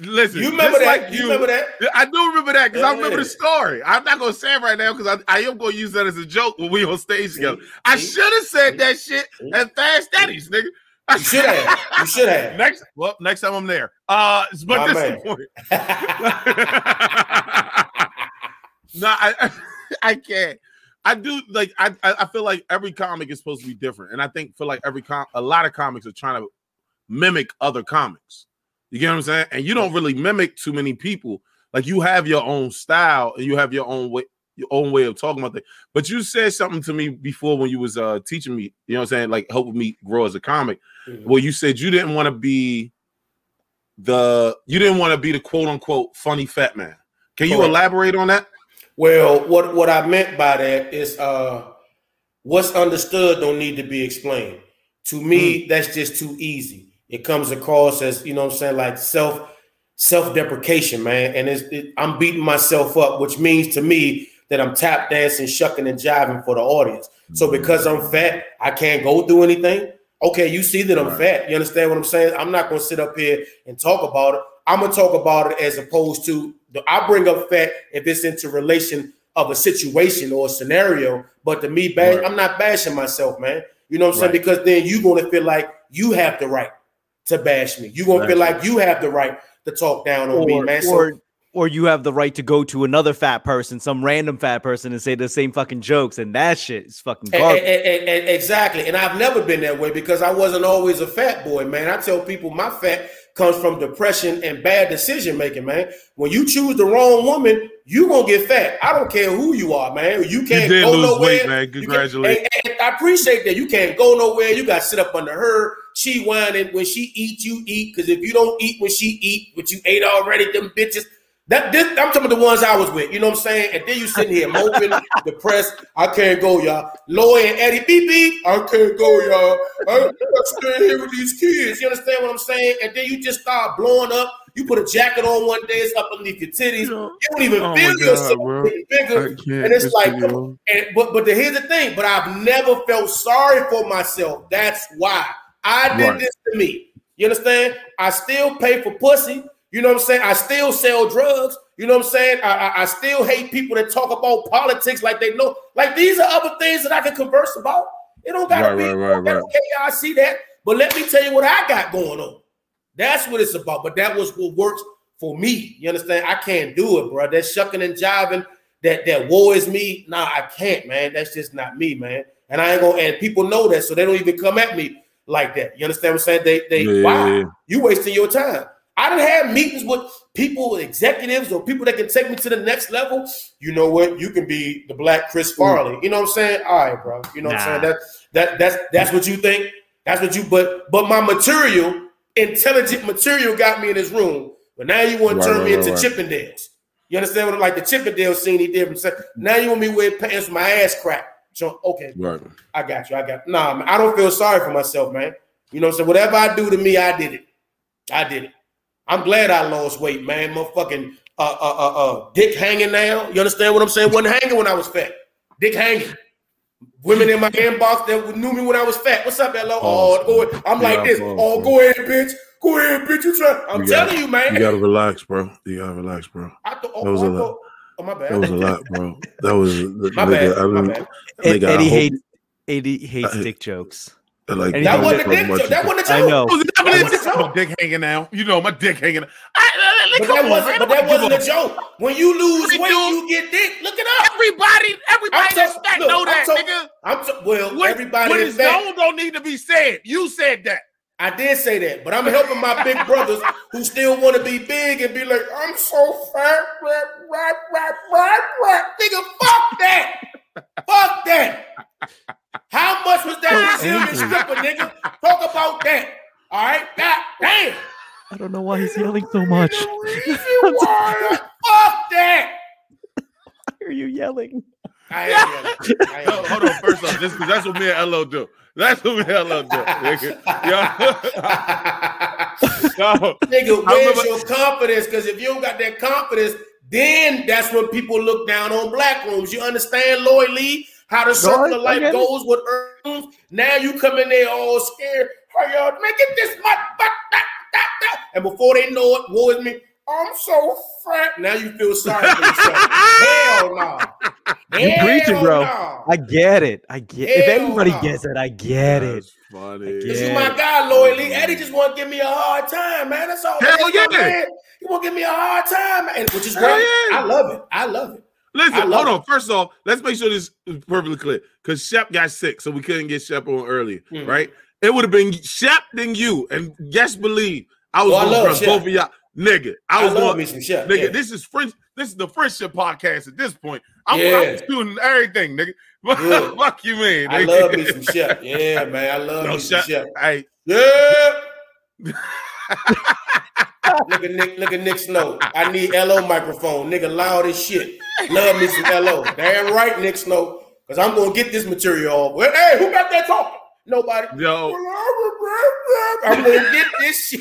listen. You remember that? Like you remember that? I do remember that because I remember the story. I'm not gonna say it right now because I, I am gonna use that as a joke when we on stage together. I should have said that shit at Fast Daddies, nigga. I You should have. You should have. Next, well, next time I'm there. Uh, but My this man. is the point. no, I, I can't. I do like. I, I I feel like every comic is supposed to be different, and I think feel like every com, a lot of comics are trying to mimic other comics. You get what I'm saying? And you don't really mimic too many people. Like you have your own style and you have your own way, your own way of talking about things. But you said something to me before when you was uh teaching me. You know what I'm saying? Like helping me grow as a comic. Mhm. Well, you said you didn't want to be the you didn't want to be the quote unquote funny fat man. Can you elaborate on that? Well, what what I meant by that is uh what's understood don't need to be explained. To me, that's just too easy. It comes across as, you know what I'm saying, like self self-deprecation, man. And it's it, I'm beating myself up, which means to me that I'm tap dancing, shucking and jiving for the audience. So mm-hmm. because I'm fat, I can't go through anything. Okay, you see that I'm Right. fat. You understand what I'm saying? I'm not gonna sit up here and talk about it. I'm gonna talk about it as opposed to the, I bring up fat if it's into relation of a situation or a scenario. But to me, bash, Right. I'm not bashing myself, man. You know what I'm saying? Because then you're gonna feel like you have the right to bash me. You're gonna feel like you have the right to talk down on me, or, man. So or or you have the right to go to another fat person, some random fat person, and say the same fucking jokes, and that shit is fucking A- garbage. a- a- a- exactly. And I've never been that way because I wasn't always a fat boy, man. I tell people my fat comes from depression and bad decision making, man. When you choose the wrong woman, you gonna get fat. I don't care who you are, man. You You can't did go lose nowhere. weight, man. Congratulations. and- and I appreciate that. You can't go nowhere. You got to sit up under her. She whining when she eat, you eat. Because if you don't eat when she eat, what you ate already, them bitches. That this, I'm talking about the ones I was with. You know what I'm saying? And then you sitting here moping, depressed. I can't go, y'all. Lloyd and Eddie, beep beep. I can't go, y'all. I'm stay here with these kids. You understand what I'm saying? And then you just start blowing up. You put a jacket on one day, it's up underneath your titties. You don't even Oh feel God, yourself getting bigger. And it's like, video. come on. And but but the, here's the thing. But I've never felt sorry for myself. That's why I did Right. this to me. You understand? I still pay for pussy. You know what I'm saying? I still sell drugs. You know what I'm saying? I, I, I still hate people that talk about politics like they know. Like these are other things that I can converse about. It don't gotta Right, be right, right, okay. I see that, but let me tell you what I got going on. That's what it's about. But that was what works for me. You understand? I can't do it, bro. That shucking and jiving, that that war is me. Nah, I can't, man. That's just not me, man. And I ain't gonna. And people know that, so they don't even come at me like that. You understand what I'm saying? They they Yeah, why yeah, yeah. you wasting your time. I didn't have meetings with people, executives, or people that can take me to the next level. You know what? You can be the black Chris Farley. You know what I'm saying? All right, bro. You know what I'm saying? That that that's that's what you think. That's what you. But but my material, intelligent material, got me in this room. But now you want to turn right, me right, into right. Chippendales. You understand what I'm like? The Chippendale scene he did from. Now you want me to wear pants with my ass cracked. So okay, Right. I got you. I got nah, man. I don't feel sorry for myself, man. You know so Whatever I do to me, I did it. I did it. I'm glad I lost weight, man. Motherfucking uh uh uh uh dick hanging now. You understand what I'm saying? Wasn't hanging when I was fat. Dick hanging. Women in my inbox that knew me when I was fat. What's up, hello? Oh, Pause. go ahead. I'm like Yeah, this. pause, Oh, bro. go ahead, bitch. Go ahead, bitch. You try. I'm You gotta- telling you, man. You gotta relax, bro. You gotta relax, bro. I th- oh, that was oh, a I lot. Thought- oh, my bad. That was a lot, bro. That was my nigga. bad. I My bad. Nigga, Eddie hope- hates Eddie hates dick jokes. like That That wasn't a dick joke. That wasn't a I joke. I know. was That that wasn't a my dick hanging out? You know, my dick hanging out. I, I, But that wasn't. But that wasn't a joke. When you lose weight, you get dick. Look it up. Everybody, everybody I'm that's fat look, know I'm that, so- nigga. I'm so, well. What, everybody what is is known don't need to be said. You said that. I did say that, but I'm helping my big brothers who still want to be big and be like, I'm so fat, rap, rap, rap, rap, rap. Nigga, fuck that. fuck that. How much was that Brazilian stripper, nigga? Talk about that. All right? God damn. I don't know why he's yelling so much. Fuck that. Why are you yelling? I am yelling. I No, hold on. First off, this, cuz that's what me and LO do. That's what me and LO do. Nigga. Yo, yo, Nigga, I where's remember- your confidence? Because if you don't got that confidence, then that's when people look down on black rooms. You understand, Lloyd Lee, how the circle I- of life get it. goes with rooms. Now you come in there all scared. How y'all man, get this mud, but that, that, that. And before they know it, woe is me. I'm so fat. Now you feel sorry for yourself. Hell no. You Hell preaching, bro. no. I get it. I get. If Hell anybody gets it, I get it. that's funny. This is my guy, Lloyd Lee. Eddie just want to give me a hard time, man. That's all. Hell That's my yeah. man. He want to give me a hard time, man, which is great. yeah. I love it. I love it. Listen, I love hold on. First off, let's make sure this is perfectly clear. Because Shep got sick, so we couldn't get Shep on earlier, Mhm. right? It would have been Shep then you. And yes, believe I was Oh, I going to both of y'all. Nigga, I I, was love going me some chef. Nigga, yeah. this is French. This is the friendship podcast at this point. I'm, Yeah. I'm shooting everything, nigga. Good. Fuck you, man. I love me some chef. Yeah, man. I love No, me some chef. Hey, Yeah. look at Nick. Look at Nick Snow. I need LO microphone. Nigga, loud as shit. Love me some LO. Damn right, Nick Snow. Cause I'm gonna get this material off. Well, hey, who got that talking? Nobody. yo, I'm gonna get this shit.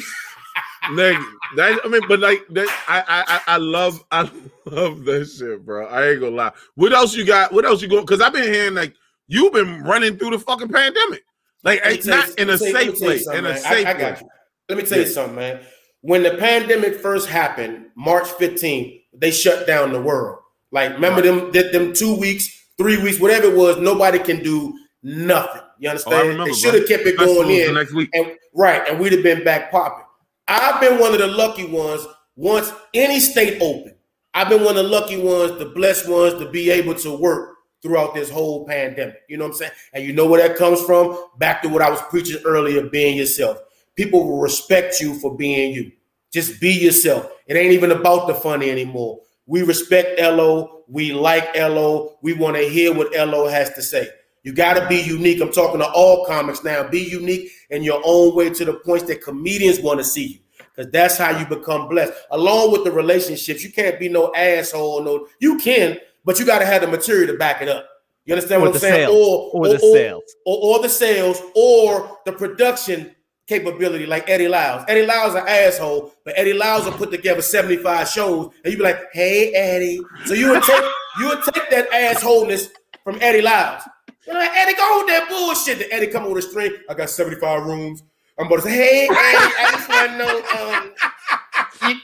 Nigga. That I mean, but like that, I, I, I, love, I love that shit, bro. I ain't gonna lie. What else you got? What else you going? Because I've been hearing like you've been running through the fucking pandemic, like it's you- not in a let me tell you- let me safe place. In a safe I, I got place. you. Let me tell you Yeah. something, man. When the pandemic first happened, March 15th, they shut down the world. Like, remember them them, them two weeks, three weeks, whatever it was, nobody can do nothing. You oh, understand? Oh, remember, they should have kept it going in. next week. And right, and we'd have been back popping. I've been one of the lucky ones. Once any state open, I've been one of the lucky ones, the blessed ones, to be able to work throughout this whole pandemic. You know what I'm saying? And you know where that comes from? Back to what I was preaching earlier: being yourself. People will respect you for being you. Just be yourself. It ain't even about the funny anymore. We respect LO. We like LO. We want to hear what LO has to say. You got to be unique. I'm talking to all comics now. Be unique in your own way to the points that comedians want to see you. Because that's how you become blessed. Along with the relationships, you can't be no asshole. No, you can, but you got to have the material to back it up. You understand Or what I'm saying? sales. Or the sales. Or, or the sales, or the production capability, like Eddie Lyles. Eddie Lyles an asshole, but Eddie Lyles will put together 75 shows, and you be like, hey, Eddie. So you would take you would take that assholeness from Eddie Lyles. You're like, Eddie, go with that bullshit. The Eddie come on the string. I got 75 rooms. I'm about to say, hey, Eddie, I just want to know, um,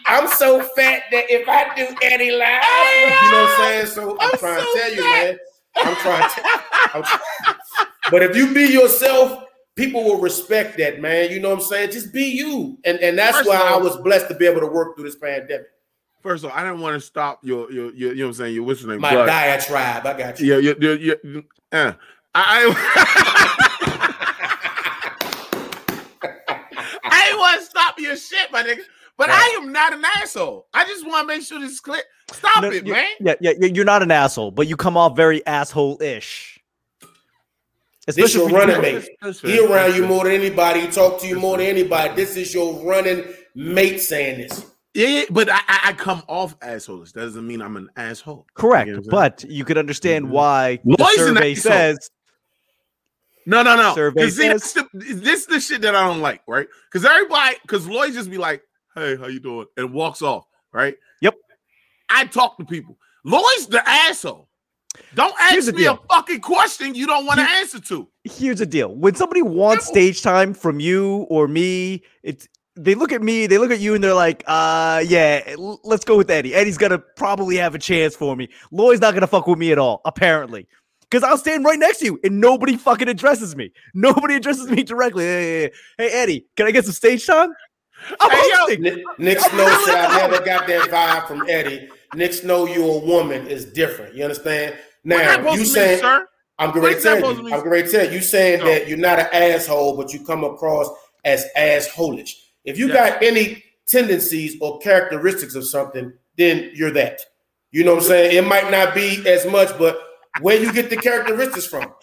I'm so fat that if I do Eddie Lyles, you know what I'm saying? So I'm, I'm trying so to tell you, man. I'm trying to. I'm- but if you be yourself, people will respect that, man. You know what I'm saying? Just be you, and and that's First why of I was blessed to be able to work through this pandemic. First of all, I didn't want to stop your, your, your, you know what I'm saying, your what's the name? My but- diatribe, I got you. Yeah, yeah, yeah, yeah. Uh, I, I, I ain't want to stop your shit, my nigga. But Right. I am not an asshole. I just want to make sure this is clear. Stop No, it, you- man. Yeah, yeah, yeah, you're not an asshole, but you come off very asshole-ish. This Especially your running mate. He around you more than anybody. He talk to you more than anybody. This is your running mate saying this. Yeah, yeah, but I, I, come off assholes. That doesn't mean I'm an asshole. Correct, You know but you could understand Mhm. why the Lloyd's survey says No, no, no. Survey see, says- the, this is the shit that I don't like, right? Because everybody, because Lloyd just be like, "Hey, how you doing?" and walks off, right? Yep. I talk to people. Lloyd's the asshole. Don't ask me a fucking question you don't want to answer to. here's the deal when somebody wants stage time from you or me it's they look at me they look at you and they're like uh yeah l- let's go with eddie eddie's gonna probably have a chance for me lloyd's not gonna fuck with me at all apparently because i'll stand right next to you and nobody fucking addresses me nobody addresses me directly hey, hey, hey, hey, eddie can i get some stage time i'm Hey, yo. hosting. Nick, Nick Snow said, I never got that vibe from Eddie. Nick Snow, you're a woman is different. You understand? Now, you to mean, saying, sir? I'm What going to tell you. I'm going to tell you, you saying No. that you're not an asshole, but you come across as assholish. If you Yeah. got any tendencies or characteristics of something, then you're that. You know what I'm saying? It might not be as much, but where you get the characteristics from?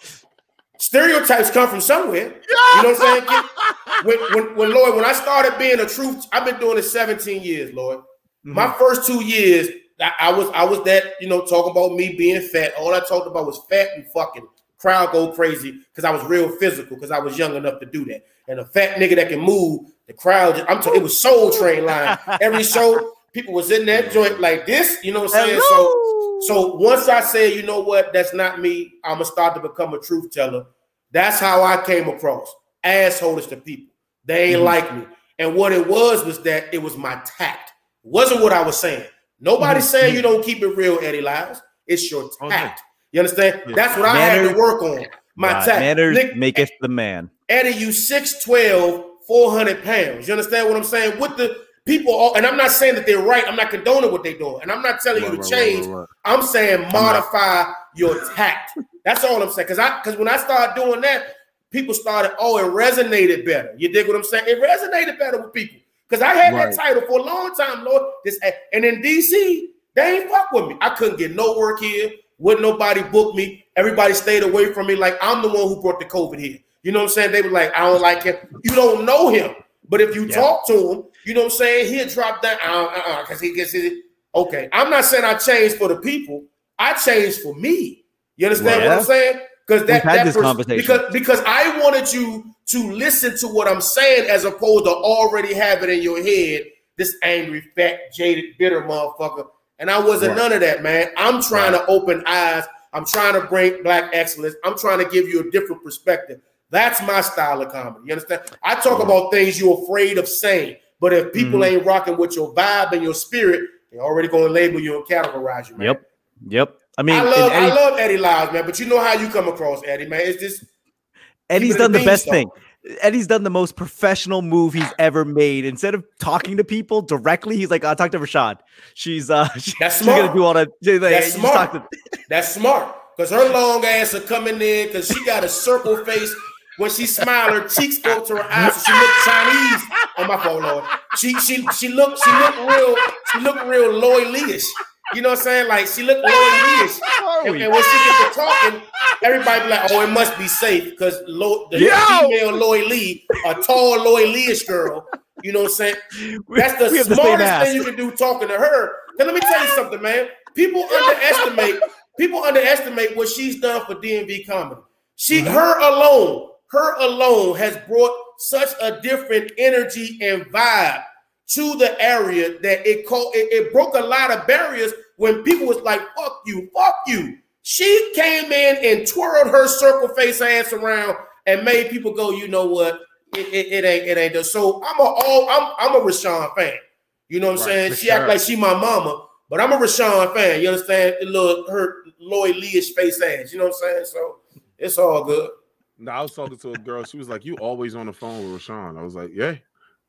Stereotypes come from somewhere. You know what I'm saying? kid? when, when, when Lloyd, when I started being a truth, I've been doing it 17 years, Lloyd. My mm-hmm. first two years, I, I was I was that you know talking about me being fat. All I talked about was fat and fucking. Crowd go crazy because I was real physical because I was young enough to do that. And a fat nigga that can move, the crowd. Just, I'm talking. It was Soul Train line. Every show, people was in that joint like this. You know what I'm saying? So Hello. so once I say, you know what, that's not me, I'm gonna start to become a truth teller. That's how I came across. Assholes to people. They ain't Mhm. like me. And what it was was that it was my tact. It wasn't what I was saying. Nobody's Mhm. saying you don't keep it real, Eddie Lyles. It's your Okay. tact. You understand? Yeah. That's what I had to work on. My Right, tact. manners Nick- maketh the man Eddie, you 6'12, 400 pounds. You understand what I'm saying? With the people, all, and I'm not saying that they're right. I'm not condoning what they're doing. And I'm not telling you to Right, right, change. right, right, right. I'm saying modify your tact. That's all I'm saying. Cause I cause when I started doing that, people started, oh, it resonated better. You dig what I'm saying? It resonated better with people. Cause I had Right. that title for a long time, Lord. This and in DC, they ain't fuck with me. I couldn't get no work here. Wouldn't nobody book me. Everybody stayed away from me. Like I'm the one who brought the COVID here. You know what I'm saying? They were like, I don't like him. You don't know him. But if you Yeah. talk to him, you know what I'm saying? He'll drop down uh, uh, because he gets it. Okay. I'm not saying I changed for the people. I changed for me. You understand what Yeah. I'm saying? Because that, that this pers- conversation. because because I wanted you to listen to what I'm saying as opposed to already have it in your head. This angry, fat, jaded, bitter motherfucker. And I wasn't Right. none of that, man. I'm trying to open eyes. I'm trying to bring black excellence. I'm trying to give you a different perspective. That's my style of comedy. You understand? I talk about things you're afraid of saying, but if people Mhm. ain't rocking with your vibe and your spirit, they're already going to label you and categorize you, man. Yep. yep i mean I love, Eddie- I love Eddie Lyles, man. But you know how you come across Eddie, man. It's just Eddie's Keep it a done the best thing. Eddie's done the most professional move he's ever made. Instead of talking to people directly, he's like, "I'll talk to Rashad. She's uh, she- That's she's gonna smart. do all that. like, That's you just talk smart. That's smart. Because her long ass are coming in because she got a circle face. When she smiled, her cheeks go to her eyes. So she look Chinese. On my phone, Lord. She she she looked she looked real she looked real Lloyd Lee-ish. You know what I'm saying? Like she looked Lloyd Lee-ish. And, and when she get to talking, everybody be like, "Oh, it must be safe because Lo- the Yo! female Lloyd Lee, a tall Lloyd Lee-ish girl." You know what I'm saying? That's the have the smartest thing you can do talking to her. Now, let me tell you something, man. People underestimate people underestimate what she's done for DMV comedy. She, Mm-hmm. her alone, her alone has brought such a different energy and vibe to the area that it called it, it broke a lot of barriers when people was like, "Fuck you, fuck you." She came in and twirled her circle face ass around and made people go, "You know what? It, it, it ain't it ain't." The, so I'm a all I'm I'm a Rashawn fan. You know what I'm Right, saying? She act like she my mama, but I'm a Rashawn fan. You understand? Little her Lloyd Lee-ish face ass. You know what I'm saying? So it's all good. No, I was talking to a girl. She was like, "You always on the phone with Rashawn." I was like, "Yeah."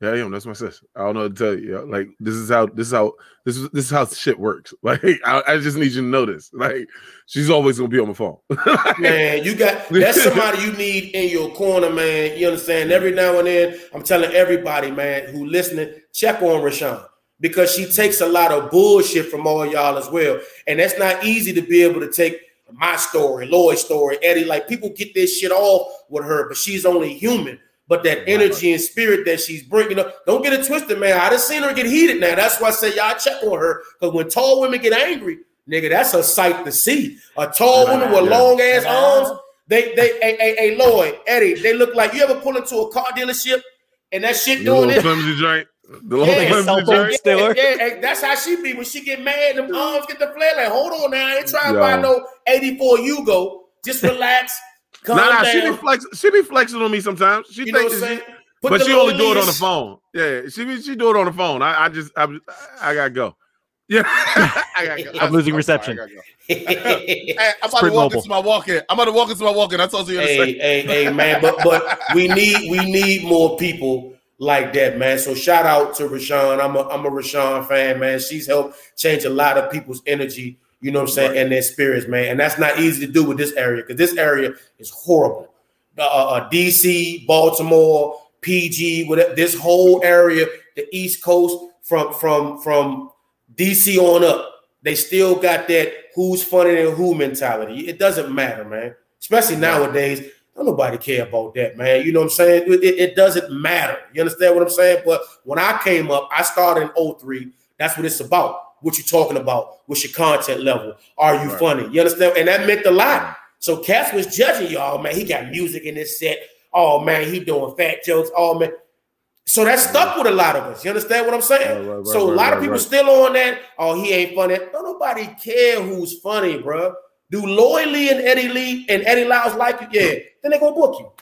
Yeah, I am. That's my sister. I don't know what to tell you. Like this is how this is how this is this is how shit works. Like I, I just need you to know this. Like she's always gonna be on my phone. Man, you got that's somebody you need in your corner, man. You understand? Every now and then, I'm telling everybody, man, who listening, check on Rashawn because she takes a lot of bullshit from all y'all as well. And that's not easy to be able to take my story, Lloyd's story, Eddie. Like people get this shit off with her, but she's only human. But that energy and spirit that she's bringing up, don't get it twisted, man. I just seen her get heated now. That's why I say y'all check on her. Because when tall women get angry, nigga, that's a sight to see. A tall woman with Yeah. long ass arms, they, they, hey, hey, hey, Lloyd, Eddie, they look like you ever pull into a car dealership and that shit the doing little this. flimsy joint. The little Yeah, flimsy cell phone joint. still- Stiller. Yeah, yeah, that's how she be when she get mad. Them arms get the flare. Like, hold on now, I ain't trying to Yo. buy no 84 Yugo. Just relax. Calm Nah, nah, down. she be flex. She be flexing on me sometimes. She you know thinks what I'm saying? she- Put but she only little do it on the phone. Yeah, she be- she do it on the phone. I, I just I, I gotta go. Yeah, I gotta go. I'm losing sorry, reception. I gotta go. Hey, I'm about Sprint to walk Mobile. into my walk-in. I'm about to walk into my walk-in. I told you in a hey, hey, hey, man, but but we need we need more people like that, man. So shout out to Rashawn. I'm a I'm a Rashawn fan, man. She's helped change a lot of people's energy, you know what I'm saying, and their spirits, man. And that's not easy to do with this area because this area is horrible. Uh, uh, DC, Baltimore, PG, whatever, this whole area, the East Coast, from from from DC on up, they still got that who's funny and who mentality. It doesn't matter, man. Especially nowadays, don't nobody care about that, man. You know what I'm saying? It, it- doesn't matter. You understand what I'm saying? But when I came up, I started in 03. That's what it's about. What you talking about? What's your content level? Are you Right. funny? You understand? And that meant a lot. So Cass was judging y'all, man. He got music in his set. Oh man, he doing fat jokes. Oh man. So that mm-hmm. stuck with a lot of us. You understand what I'm saying? Right, right, so a lot of people still on that. Oh, he ain't funny. Don't nobody care who's funny, bro. Do Lloyd Lee and Eddie Lee and Eddie Lyles like you? Yeah. Then they gonna book you.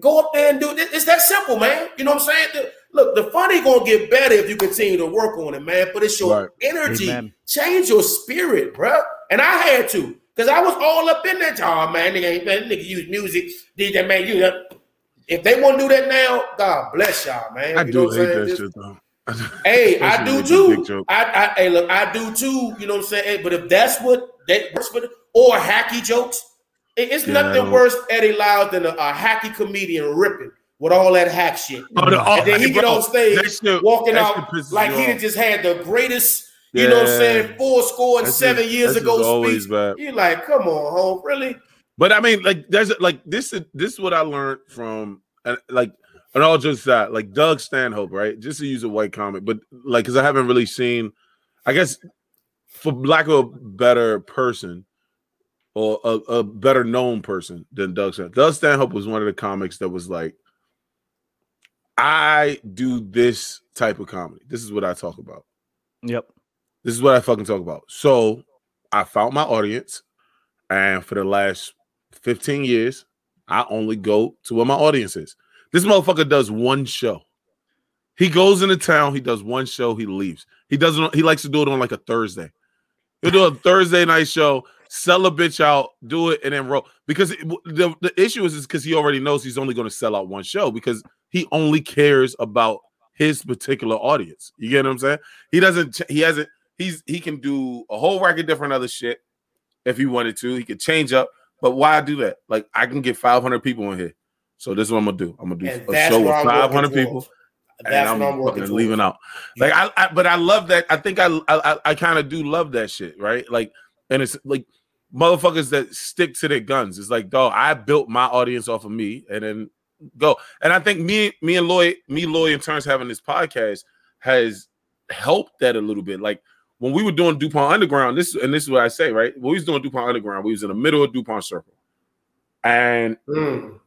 Go up there and do it. It's that simple, man. You know what I'm saying? The- look, the funny gonna get better if you continue to work on it, man. But it's your Right. energy. Amen. Change your spirit, bro. And I had to. Because I was all up in that. Oh man, nigga ain't man, nigga use music. That man you if they want to do that now, God bless y'all, man. I You do hate that Just- shit though. Hey, I do with the dick too. I, I, hey, look, I do too. You know what I'm saying? Hey, but if that's what that works for, or hacky jokes, it's Yeah, nothing worse, Eddie Lyles, than a, a hacky comedian ripping with all that hack shit. Oh, oh, and then he get on stage shit- walking out like he just had the greatest, you know what I'm saying, four score and That's seven just- years ago speech. bad. You're like, come on, home, really? But I mean, like, there's like this is this is what I learned from and like and all just that, like Doug Stanhope, right? Just to use a white comic, but like because I haven't really seen, I guess, for lack of a better person or a, a better known person than Doug Stanhope. Doug Stanhope was one of the comics that was like, I do this type of comedy. This is what I talk about. Yep. This is what I fucking talk about. So I found my audience, and for the last 15 years, I only go to where my audience is. This motherfucker does one show. He goes into town, he does one show, he leaves. He doesn't he likes to do it on like a Thursday. He'll do a Thursday night show, sell a bitch out, do it, and then roll. Because it- the, the issue is because he already knows he's only going to sell out one show because he only cares about his particular audience. You get what I'm saying? He doesn't. He hasn't. He's he can do a whole rack of different other shit if he wanted to. He could change up. But why do that? Like I can get 500 people in here. So this is what I'm gonna do. I'm gonna do And a show with 500 people towards. and I'm, what I'm leaving out. Like I, I, but I love that. I think I, I, I kind of do love that shit, right? Like, and it's like motherfuckers that stick to their guns. It's like, dog, I built my audience off of me, and then go. And I think me, me and Lloyd, me, Lloyd, in terms of having this podcast has helped that a little bit. Like when we were doing DuPont Underground, this and this is what I say, right? When we was doing DuPont Underground, we was in the middle of DuPont Circle, and Mm.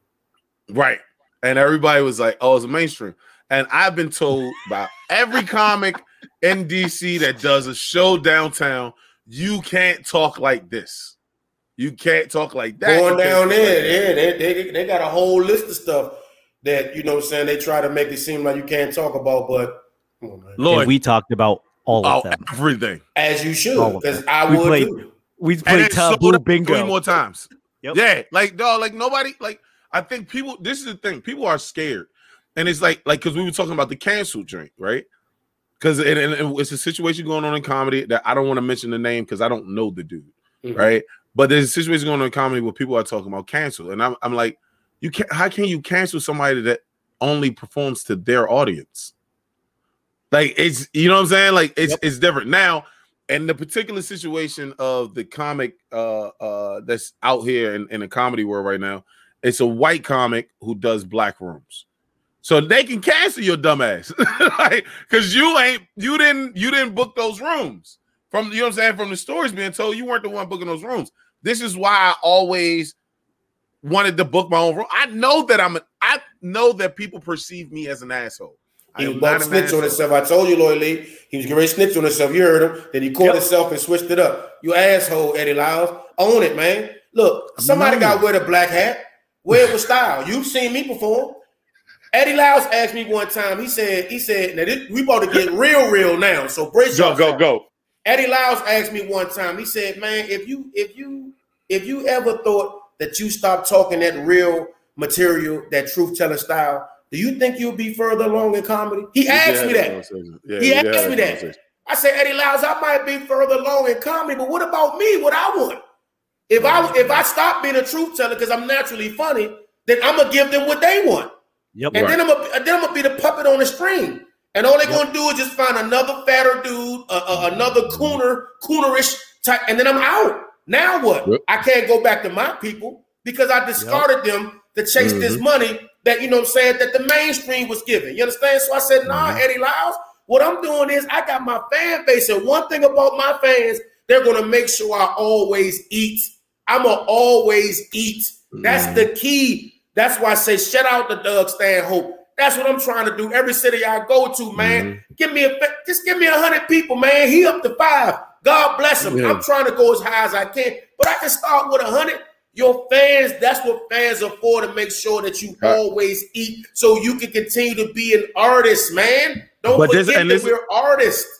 Right. And everybody was like, oh, it's a mainstream. And I've been told by every comic in DC that does a show downtown, you can't talk like this. You can't talk like that. Going down there, like yeah, they, they, they got a whole list of stuff that you know what I'm saying they try to make it seem like you can't talk about, but come on, man. And we talked about all oh, of them. everything. as you should, because. I We would played- too. We And played then sold taboo out bingo. three more times. Yep. Yeah, like dog, like nobody, like I think people. This is the thing. People are scared, and it's like like because we were talking about the cancel drink, right? Because it, it, it's a situation going on in comedy that I don't want to mention the name because I don't know the dude, Mhm. right? But there's a situation going on in comedy where people are talking about cancel, and I'm, I'm like, you can't. How can you cancel somebody that only performs to their audience? Like it's you know what I'm saying? Like it's it's different now. And the particular situation of the comic uh uh that's out here in, in the comedy world right now, it's a white comic who does black rooms. So they can cancel your dumbass. like because you ain't you didn't you didn't book those rooms from you know what I'm saying from the stories being told you weren't the one booking those rooms. This is why I always wanted to book my own room. I know that I'm a, I know that people perceive me as an asshole. He was not about to an snitch on himself. I told you, Lloyd Lee. He was getting to snitch on himself. You heard him. Then he caught Yep. himself and switched it up. You asshole, Eddie Lyles. Own it, man. Look, somebody got to wear the black hat. Wear it with style. You've seen me perform. Eddie Lyles asked me one time. He said, he said, now this, we about to get real, real now. So brace Go, yourself. go, go. go. Eddie Lyles asked me one time. He said, "Man, if you if you if you ever thought that you stopped talking that real material, that truth telling style, do you think you'll be further along in comedy?" He asked me that. Yeah, He asked me that that. I said, Eddie Lyles, I might be further along in comedy, but what about me? What I want? If I if I stop being a truth teller because I'm naturally funny, then I'm gonna give them what they want. Yep. And then I'm gonna then I'm gonna be the puppet on the string. And all they're gonna do is just find another fatter dude, uh, uh, another cooner, coonerish type, and then I'm out. Now what? Yep. I can't go back to my people because I discarded them to chase this Mm-hmm. money that you know what I'm saying that the mainstream was giving. You understand? So I said, nah, Mm-hmm. Eddie Lyles, what I'm doing is I got my fan base, and one thing about my fans, they're gonna make sure I always eat. I'm gonna always eat. That's Mm-hmm. the key. That's why I say shout out to Doug Stanhope. That's what I'm trying to do. Every city I go to, man, Mm-hmm. give me a just give me a hundred people, man. He up to five. God bless him. Yeah. I'm trying to go as high as I can, but I can start with a hundred. Your fans, that's what fans are for to make sure that you Right. always eat so you can continue to be an artist, man. Don't But this- forget and that this- we're artists.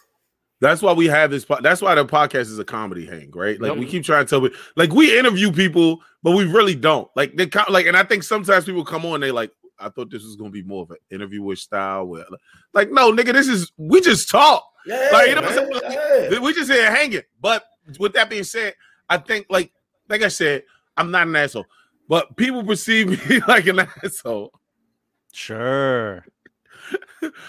That's why we have this. po- That's why the podcast is a comedy hang, right? Like Yep. we keep trying to tell, me- like we interview people, but we really don't. Like they co- like, and I think sometimes people come on, they like, I thought this was gonna be more of an interviewish style. Where, like, no, nigga, this is we just talk. Yeah, Like, you know what. I'm saying? Yeah. We just here hanging. But with that being said, I think like like I said, I'm not an asshole, but people perceive me like an asshole. Sure.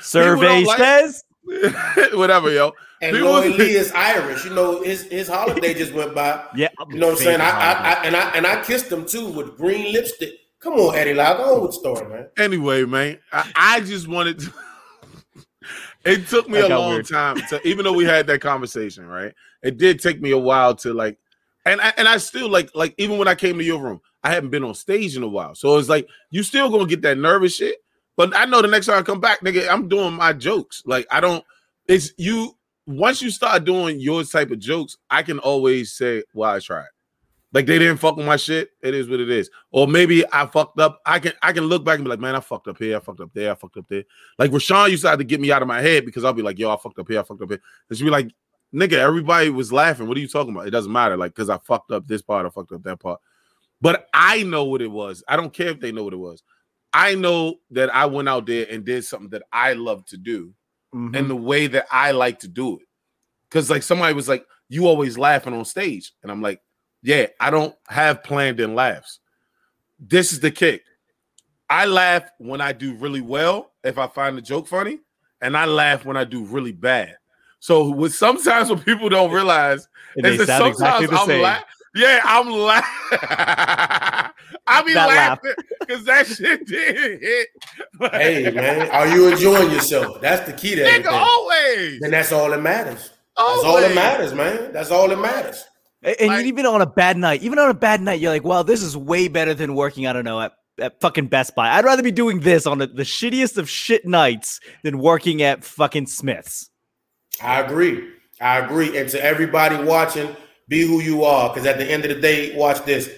Survey like- says Whatever, yo. And People- Lloyd Lee is Irish. You know, his his holiday just went by. Yeah. You know what I'm saying? I, I, I and I and I kissed him too with green lipstick. Come on, Eddie Lau, go on with the story, man. anyway, man, I, I just wanted to. it took me That a long weird. time to, even though we had that conversation, right? It did take me a while to like, and I, and I still like, like even when I came to your room, I hadn't been on stage in a while, so it's like you still gonna get that nervous shit. But I know the next time I come back, nigga, I'm doing my jokes. Like I don't. It's you. Once you start doing your type of jokes, I can always say, "Well, I tried." Like they didn't fuck with my shit. It is what it is. Or maybe I fucked up. I can I can look back and be like, man, I fucked up here. I fucked up there. I fucked up there. Like Rashawn used to have to get me out of my head because I'll be like, yo, I fucked up here. I fucked up here. And she'd be like, nigga, everybody was laughing. What are you talking about? It doesn't matter. Like, because I fucked up this part, I fucked up that part. But I know what it was. I don't care if they know what it was. I know that I went out there and did something that I love to do Mhm. and the way that I like to do it. Because like somebody was like, "You always laughing on stage," and I'm like, "Yeah, I don't have planned in laughs. This is the kick. I laugh when I do really well if I find the joke funny, and I laugh when I do really bad. So with sometimes what people don't realize And they is that exactly sometimes the I'm same. laughing. Yeah, I'm laughing. I be That laughing because that shit did hit. Hey, man, are you enjoying yourself? That's the key to nigga, everything. always. Then that's all that matters. That's all that matters, man. That's all that matters. And and Like- even on a bad night, even on a bad night, you're like, well, this is way better than working, I don't know, at, at fucking Best Buy. I'd rather be doing this on the, the shittiest of shit nights than working at fucking Smith's. I agree. I agree. And to everybody watching, be who you are. Because at the end of the day, watch this.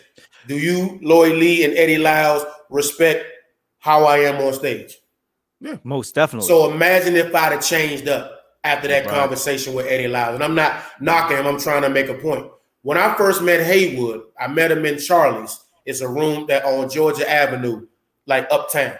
Do you, Lloyd Lee and Eddie Lyles, respect how I am on stage? Yeah, most definitely. So imagine if I'd have changed up after that Right. conversation with Eddie Lyles. And I'm not knocking him, I'm trying to make a point. When I first met Haywood, I met him in Charlie's. It's a room that on Georgia Avenue, like uptown.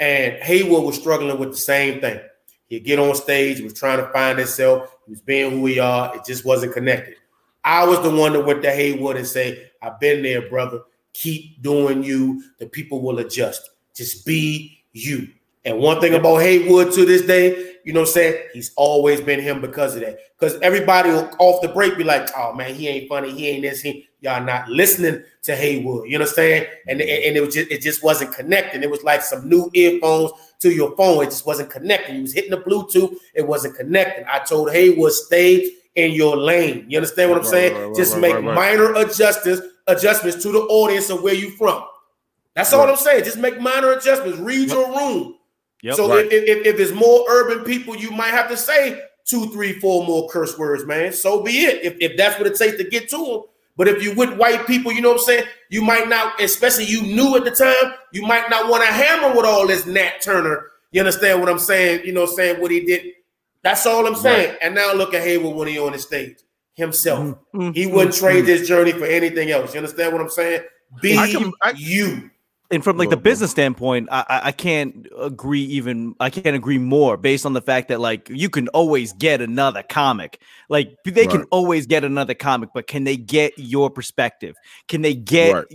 And Haywood was struggling with the same thing. He'd get on stage, he was trying to find himself, he was being who he are, it just wasn't connected. I was the one that went to Haywood and say, I've been there, brother. Keep doing you. The people will adjust. Just be you. And one thing about Haywood to this day, you know what I'm saying? He's always been him because of that. Because everybody off the break be like, oh man, he ain't funny, he ain't this, he y'all not listening to Haywood. You know what I'm saying? And, and it was just it just wasn't connecting. It was like some new earphones to your phone. It just wasn't connecting. You was hitting the Bluetooth, it wasn't connecting. I told Haywood, stay in your lane. You understand what I'm Right, saying? right, right, just make minor adjustments, adjustments to the audience of where you from. That's all I'm saying. Just make minor adjustments. Read your room. Yep. so if, if, if, it's more urban people, you might have to say two, three, four more curse words, man. So be it. If, if that's what it takes to get to them. But if you with white people, you know what I'm saying? You might not, especially you knew at the time, you might not want to hammer with all this Nat Turner. You understand what I'm saying? You know, what I'm saying what he did. That's all I'm saying. And now look at Haywood when he on the stage himself. Mhm. He wouldn't trade mm-hmm. this journey for anything else. You understand what I'm saying? Be I can- I- you. and from like the Well, well. business standpoint, I, I I can't agree even I can't agree more based on the fact that like you can always get another comic. Like they can always get another comic, but can they get your perspective? Can they get Right.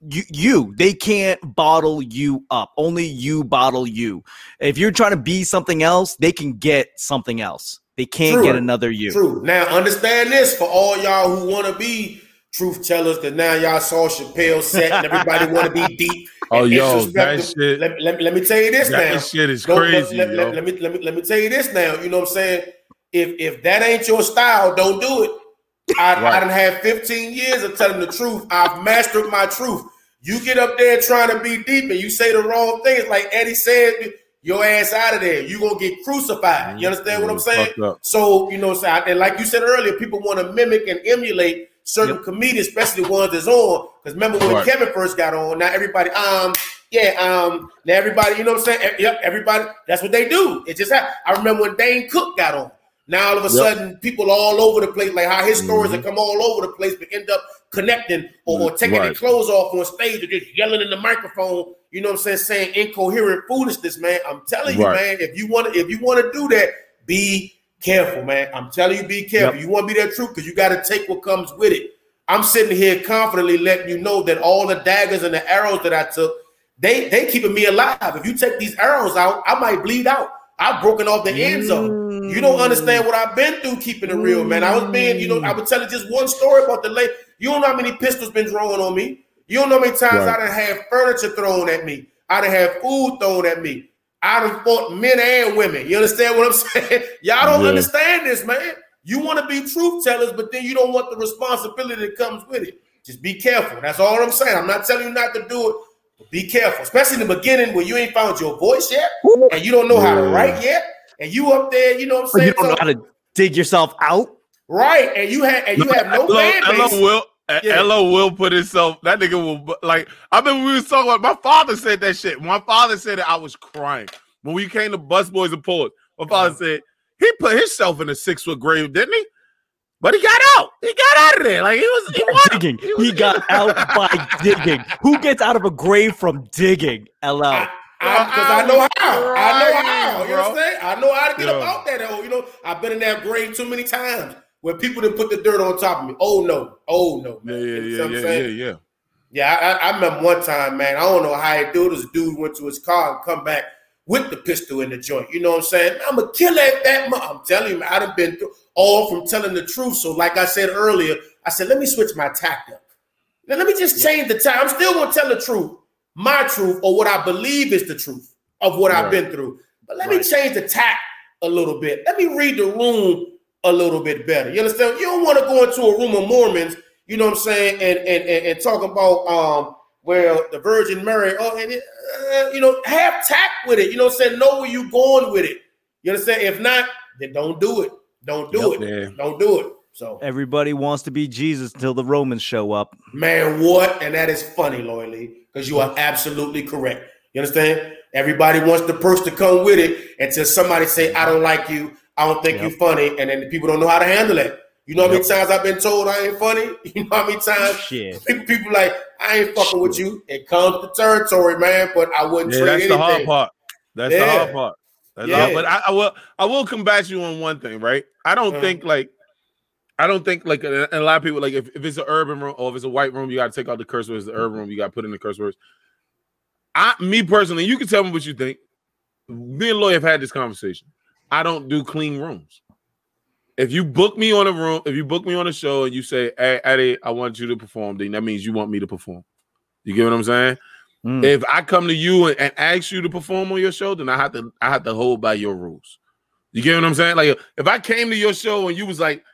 Y- you you? They can't bottle you up. Only you bottle you. If you're trying to be something else, they can get something else. They can't True. get another you. True. Now understand this for all y'all who want to be truth tellers, because now y'all saw Chappelle set and everybody want to be deep. Oh, yo, that shit- Let, let, let me tell you this That now. shit is Don't- crazy, let, let- yo. let me let me let me tell you this now. You know what I'm saying? If if that ain't your style, don't do it. I, I Right. done had 15 years of telling the truth. I've mastered my truth. You get up there trying to be deep and you say the wrong things, like Eddie said, your ass out of there. You're gonna get crucified. You understand what I'm saying? So, you know, so I- and like you said earlier, people want to mimic and emulate certain comedians, especially the ones that's on. Because remember when Right. Kevin first got on, now everybody, um, yeah, um, now everybody, you know what I'm saying? Yep, everybody, that's what they do. It just happened. I remember when Dane Cook got on. Now all of a Yep. sudden, people all over the place, like how his stories Mhm. have come all over the place, but end up connecting or, or taking their clothes off on stage or just yelling in the microphone. You know what I'm saying? Saying incoherent foolishness, man. I'm telling you, Right. man. If you want to, if you want to do that, be careful, man. I'm telling you, be careful. You want to be that truth because you got to take what comes with it. I'm sitting here confidently letting you know that all the daggers and the arrows that I took, they they keeping me alive. If you take these arrows out, I might bleed out. I've broken off the ends of them. You don't understand what I've been through keeping it real, man. I was being, you know, I was telling just one story about the late. You don't know how many pistols been drawn on me. You don't know how many times Right. I done had furniture thrown at me. I done had food thrown at me. I done fought men and women. You understand what I'm saying? Y'all don't Yeah. understand this, man. You want to be truth tellers, but then you don't want the responsibility that comes with it. Just be careful. That's all I'm saying. I'm not telling you not to do it. But be careful, especially in the beginning when you ain't found your voice yet and you don't know how to write yet, and you up there, you know what I'm saying? you don't know how to dig yourself out. right, and you have and you have no Hello, fan hello, base. Will. uh, Yeah. Hello, Will put himself. That nigga will like. I remember we was talking about. My father said that shit. My father said that I was crying when we came to Busboys and Poets. My father Uh-huh. said he put himself in a six foot grave, didn't he? But he got out. He got out of there. Like he was. He, won. digging. He was- He got out by digging. Who gets out of a grave from digging? LL. I, because I, know how. I know how. You bro. what I'm saying? I know how to get Yeah. about that. Oh, you know, I've been in that grave too many times where people didn't put the dirt on top of me. Oh no. Oh no. Yeah, Man. yeah, You know yeah, yeah, yeah, yeah. Yeah, I, I remember one time, man. I don't know how he do this. Dude went to his car and come back with the pistol in the joint. You know what I'm saying? I'm a killer at that. Mo- I'm telling you, I'd have been through all from telling the truth. So, like I said earlier, I said, let me switch my tactic. Now, let me just change the time. I'm still gonna tell the truth, my truth, or what I believe is the truth of what I've been through. But let me change the tack a little bit. Let me read the room a little bit better. You understand? You don't want to go into a room of Mormons, you know what I'm saying, and and and, and talk about um well the Virgin Mary. Oh, and it, uh, you know, have tact with it. You know what I'm saying? Know where you going with it. You understand? If not, then don't do it. Don't do Yep, it. man. Don't do it. So Everybody wants to be Jesus until the Romans show up. Man, what? And that is funny, Lloyd Lee, because you are absolutely correct. You understand? Everybody wants the purse to come with it until somebody say, I don't like you, I don't think Yep. you're funny, and then the people don't know how to handle it. You know how many times I've been told I ain't funny? You know how many times Shit. people, people like, I ain't fucking with you. It comes to territory, man, but I wouldn't Yeah, trade that's the hard part. That's the hard part. That's Yeah. hard. But I, I will I will combat you on one thing, right? I don't Uh-huh. think like I don't think like and a lot of people like if, if it's an urban room or if it's a white room, you got to take out the curse words. The urban room, you got to put in the curse words. I, me personally, you can tell me what you think. Me and Lloyd have had this conversation. I don't do clean rooms. If you book me on a room, if you book me on a show and you say, "Hey, Eddie, I want you to perform," then that means you want me to perform. You get what I'm saying? Mm. If I come to you and, and ask you to perform on your show, then I have to I have to hold by your rules. You get what I'm saying? Like if I came to your show and you was like,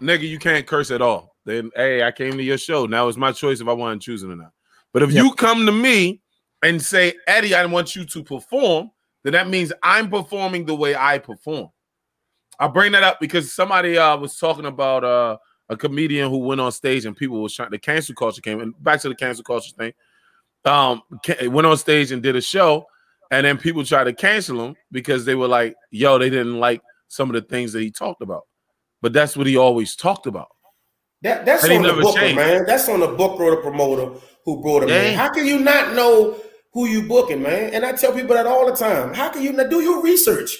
"Nigga, you can't curse at all," then hey, I came to your show. Now it's my choice if I want to choose it or not. But if Yep. you come to me and say, "Eddie, I want you to perform," then that means I'm performing the way I perform. I bring that up because somebody uh, was talking about uh, a comedian who went on stage and people was trying the cancel culture came and back to the cancel culture thing. Um, went on stage and did a show, and then people tried to cancel him because they were like, "Yo, they didn't like some of the things that he talked about." But that's what he always talked about. That, that's And on the never booker, changed. man. That's on the booker or the promoter who brought him Yeah. in. How can you not know who you booking, man? And I tell people that all the time. How can you not do your research?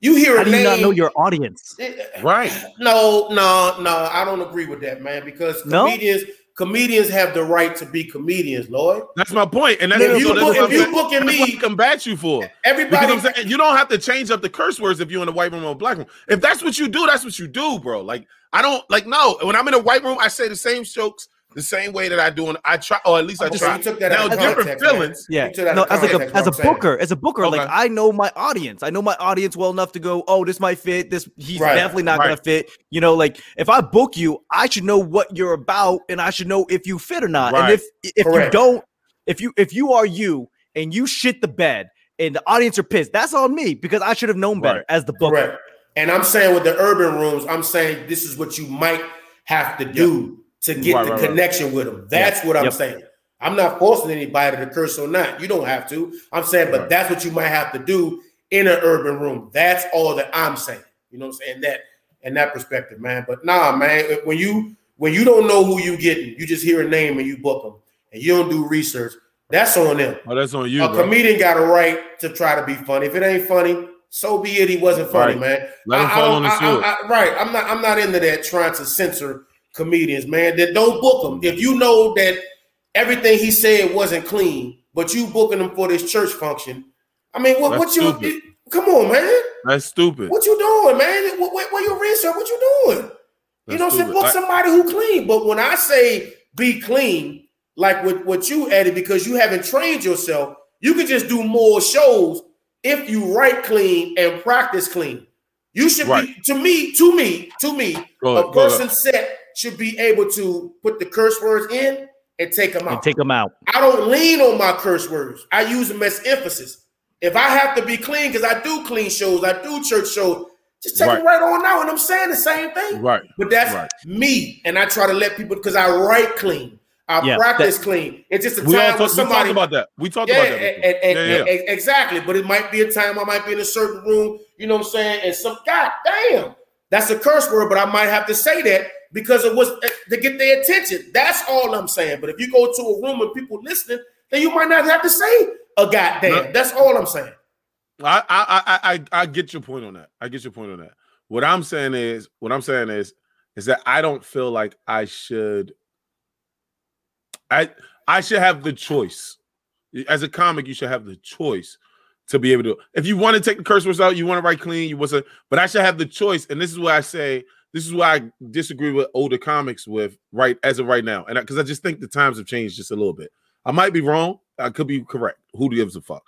You hear How a do you name. not know your audience? Eh, eh, right. No, no, no. I don't agree with that, man. Because No? comedians, comedians have the right to be comedians, Lloyd. That's my point. And that's, If you so book- if you booking me- combat you for. Everybody, saying you don't have to change up the curse words if you're in a white room or a black room. If that's what you do, that's what you do, bro. Like I don't like no. When I'm in a white room, I say the same jokes the same way that I do, and I try, or at least I Okay, try. you took that now out different context, man. feelings. Yeah, You that no, out of as like a as a what I'm saying. booker, as a booker, like I know my audience. I know my audience well enough to go, oh, this might fit. This he's Right, definitely not gonna fit. You know, like if I book you, I should know what you're about, and I should know if you fit or not. And Right. if if you don't, if you if you are you and you shit the bed, and the audience are pissed, that's on me because I should have known better Right. as the booker. Correct. And I'm saying with the urban rooms, I'm saying this is what you might have to do to get Right, the right, right. connection with them. That's what I'm Yep. saying. I'm not forcing anybody to curse or not. You don't have to. I'm saying, but Right. that's what you might have to do in an urban room. That's all that I'm saying. You know what I'm saying? That in that perspective, man. But nah, man, when you when you don't know who you getting, you just hear a name and you book them, and you don't do research. That's on them. Oh, that's on you, a bro. comedian got a right to try to be funny. If it ain't funny, so be it. He wasn't funny, Right. man. Let him I- I fall don't- on the I- I- sword. I- right. I'm not. I'm not into that trying to censor comedians, man. That don't book them. If you know that everything he said wasn't clean, but you booking him for this church function, I mean, what? That's what you? Come on, man. That's stupid. What you doing, man? What, what, what you research? What you doing? you know, what I'm saying stupid. book somebody who clean. But when I say be clean, like with what you added, because you haven't trained yourself, you could just do more shows if you write clean and practice clean. You should Right. be to me, to me, to me, Go a ahead, go ahead. person set should be able to put the curse words in and take them And out. take them out. I don't lean on my curse words. I use them as emphasis. If I have to be clean, because I do clean shows, I do church shows, just take Right. it right on out. And I'm saying the same thing. Right. But that's Right. me. And I try to let people because I write clean. I Yeah, practice clean. It's just a time talk, somebody talked about that. We talked yeah, about that. and- before. and- yeah, yeah. and- exactly. But it might be a time I might be in a certain room, you know what I'm saying? And some god damn, that's a curse word, but I might have to say that because it was eh, to get their attention. That's all I'm saying. But if you go to a room and people listening, then you might not have to say a goddamn. That's all I'm saying. I, I I I I get your point on that. I get your point on that. What I'm saying is, what I'm saying is, is that I don't feel like I should. I I should have the choice. As a comic, you should have the choice to be able to. If you want to take the curse words out, you want to write clean. You want to, but I should have the choice. And this is why I say this is why I disagree with older comics with right as of right now, and because I, just think the times have changed just a little bit. I might be wrong. I could be correct. Who gives a fuck?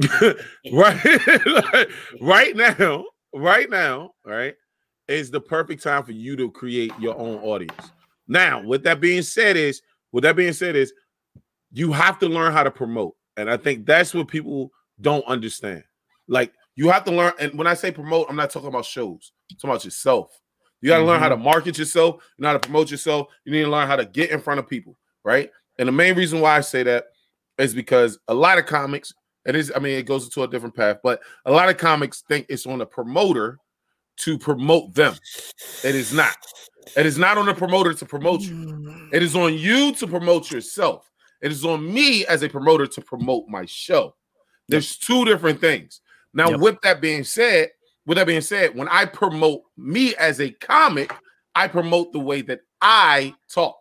right right now right now right is the perfect time for you to create your own audience now with that being said is with that being said is you have to learn how to promote and i think that's what people don't understand like you have to learn and when i say promote i'm not talking about shows i'm talking about yourself you got to learn how to mm-hmm. market yourself you know how to promote yourself you need to learn how to get in front of people right and the main reason why i say that is because a lot of comics it is, I mean, it goes into a different path, but a lot of comics think it's on the promoter to promote them. It is not. It is not on the promoter to promote you. Mm. It is on you to promote yourself. It is on me as a promoter to promote my show. There's two different things. Now, Yep. with that being said, with that being said, when I promote me as a comic, I promote the way that I talk.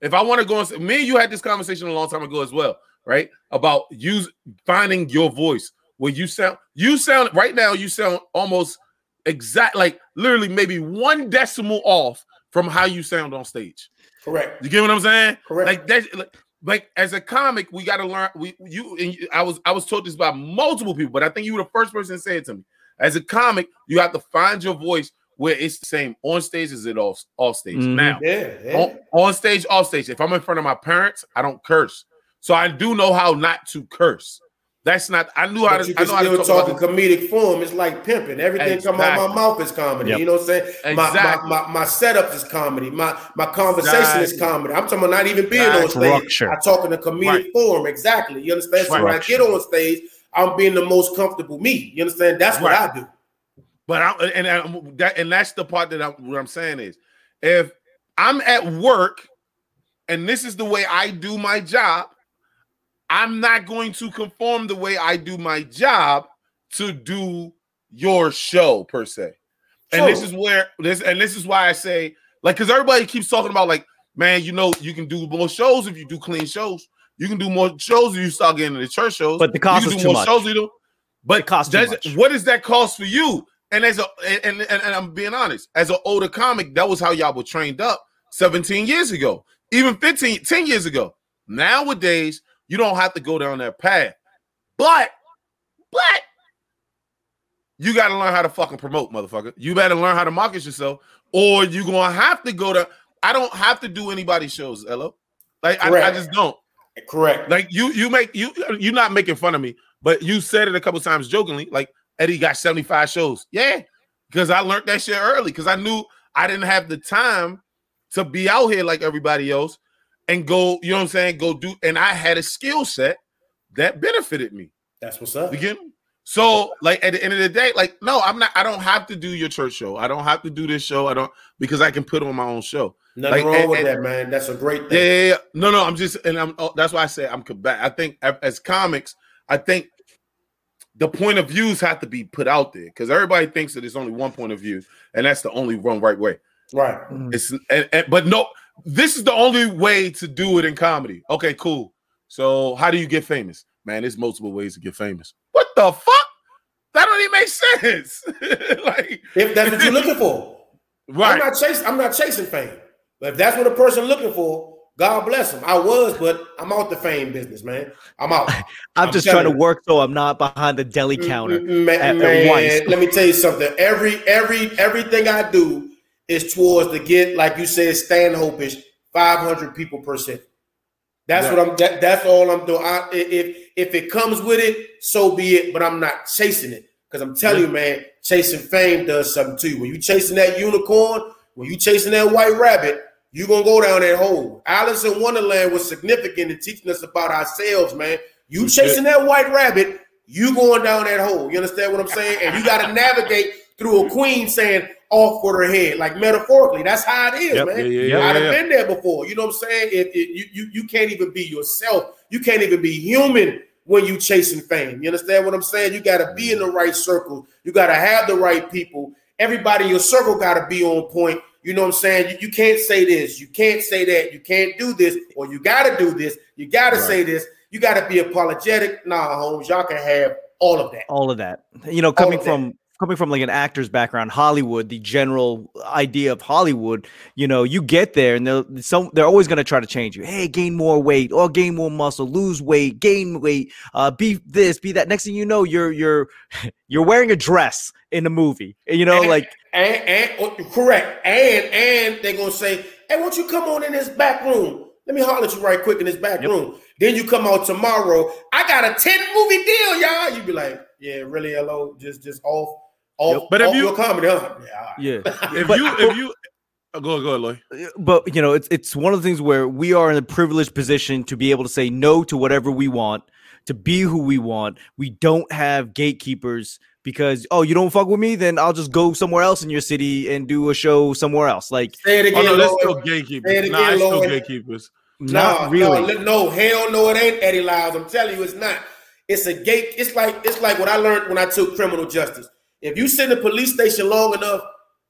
If I want to go and say, me and you had this conversation a long time ago as well, right? About use finding your voice where you sound, you sound right now, you sound almost exact, like literally maybe one decimal off from how you sound on stage. Correct. You get what I'm saying? Correct. Like that, like, like as a comic, we got to learn. We you and you- I was I was told this by multiple people, but I think you were the first person to say it to me. As a comic, you have to find your voice where it's the same on stage as it off off stage. Mhm. Now, Yeah. yeah. on, on stage, off stage. If I'm in front of my parents, I don't curse. So I do know how not to curse. That's not. I knew how to. you I can know how to still talk talk in comedic form. It's like pimping. Everything come out Exactly. my mouth is comedy. Yep. You know what I'm saying? My, Exactly. my, my my setup is comedy. My my conversation is comedy. I'm talking about not even being on stage. Structure. I talk in a comedic Right. form. Exactly. You understand? So when I get on stage, I'm being the most comfortable me. You understand? That's what I do. But I and and that and that's the part that I'm what I'm saying is if I'm at work and this is the way I do my job, I'm not going to conform the way I do my job to do your show per se. And this is where this and this is why I say like because everybody keeps talking about like man, you know, you can do more shows if you do clean shows. You can do more shows if you start getting into church shows. But the cost you can is do too more much. shows you do. But It costs too much. what does that cost for you? And as a and, and, and I'm being honest, as an older comic, that was how y'all were trained up 17 years ago, even 15, 10 years ago. Nowadays, you don't have to go down that path. But, but you got to learn how to fucking promote, motherfucker. You better learn how to market yourself, or you're gonna have to go to. I don't have to do anybody's shows, Elo. Like I, I just don't. Correct. Like you, you make you you're not making fun of me, but you said it a couple times jokingly. Like Eddie got 75 shows. Yeah, because I learned that shit early because I knew I didn't have the time to be out here like everybody else and go, you know what I'm saying? Go do, and I had a skill set that benefited me. That's what's up. You get me? So, like at the end of the day, like, no, I'm not, I don't have to do your church show. I don't have to do this show. I don't because I can put on my own show. Nothing Like, wrong and- with and- that, man. That's a great Yeah, thing. yeah, yeah. No, no, I'm just, and I'm. oh, that's why I say I'm combat. I think as comics, I think the point of views have to be put out there because everybody thinks that there's only one point of view, and that's the only one right way. Right. Mm. It's, and, and- but no, this is the only way to do it in comedy. Okay, cool. So how do you get famous, man? There's multiple ways to get famous. What the fuck? That don't even make sense. like, If that's what you're looking for. Right. I'm not chasing. I'm not chasing fame. But if that's what a person looking for, God bless them. I was, but I'm out the fame business, man. I'm out. I'm, I'm just telling trying to work so I'm not behind the deli counter. Man, at- at man, Weiss. let me tell you something. Every every everything I do is towards to get, like you said, Stanhope-ish, 500 people per city. That's Yeah. what I'm. That, that's all I'm doing. I, if if it comes with it, so be it. But I'm not chasing it because I'm telling you, man, chasing fame does something to you. When you chasing that unicorn, when you chasing that white rabbit, you're gonna go down that hole. Alice in Wonderland was significant in teaching us about ourselves, man. You chasing that white rabbit, you going down that hole. You understand what I'm saying? And you got to navigate through a queen saying off with her head, like metaphorically. That's how it is, Yep. man. Yeah, yeah, yeah, I've yeah. been there before. You know what I'm saying? If if you, you you can't even be yourself, you can't even be human when you chasing fame. You understand what I'm saying? You got to be in the right circle. You got to have the right people. Everybody in your circle got to be on point. You know what I'm saying? You, you can't say this. You can't say that. You can't do this. Or you got to do this. You got to Right. say this. You got to be apologetic. Nah, Holmes, y'all can have all of that. all of that you know coming of that. from coming from like an actor's background hollywood the general idea of hollywood you know you get there and they're some they're always going to try to change you hey gain more weight or gain more muscle lose weight gain weight uh be this be that next thing you know you're you're you're wearing a dress in a movie you know And- like And, and oh, correct. And and they're gonna say, hey, won't you come on in this back room? Let me holler at you right quick in this back Yep. room. Then you come out tomorrow. I got a 10 movie deal, y'all. You'd be like, yeah, really, hello, just just off, off, Yep. But if off you- your comedy, huh? Yeah, all right. yeah If you, if you, oh, go, go, ahead, Lloyd. but you know it's it's one of the things where we are in a privileged position to be able to say no to whatever we want to be who we want we don't have gatekeepers because oh you don't fuck with me then i'll just go somewhere else in your city and do a show somewhere else like Say it Oh again, no, that's Lord. still Say it gatekeepers. Nah, it's still gatekeepers. not no, really No, no, hell no, it ain't Eddie Lyles. I'm telling you, it's not. it's a gate. It's like it's like what I learned when I took criminal justice. If you sit in a police station long enough,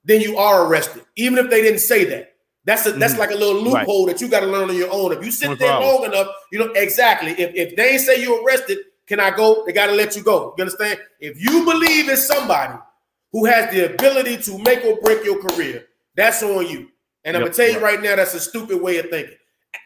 then you are arrested, even if they didn't say that. That's a, that's Mhm. like a little Right. loophole that you got to learn on your own. If you sit 24 there hours. long enough, you know exactly. If, if they ain't say you're arrested, can I go? They got to let you go. You understand? If you believe in somebody who has the ability to make or break your career, that's on you. And I'm gonna tell you right now, that's a stupid way of thinking.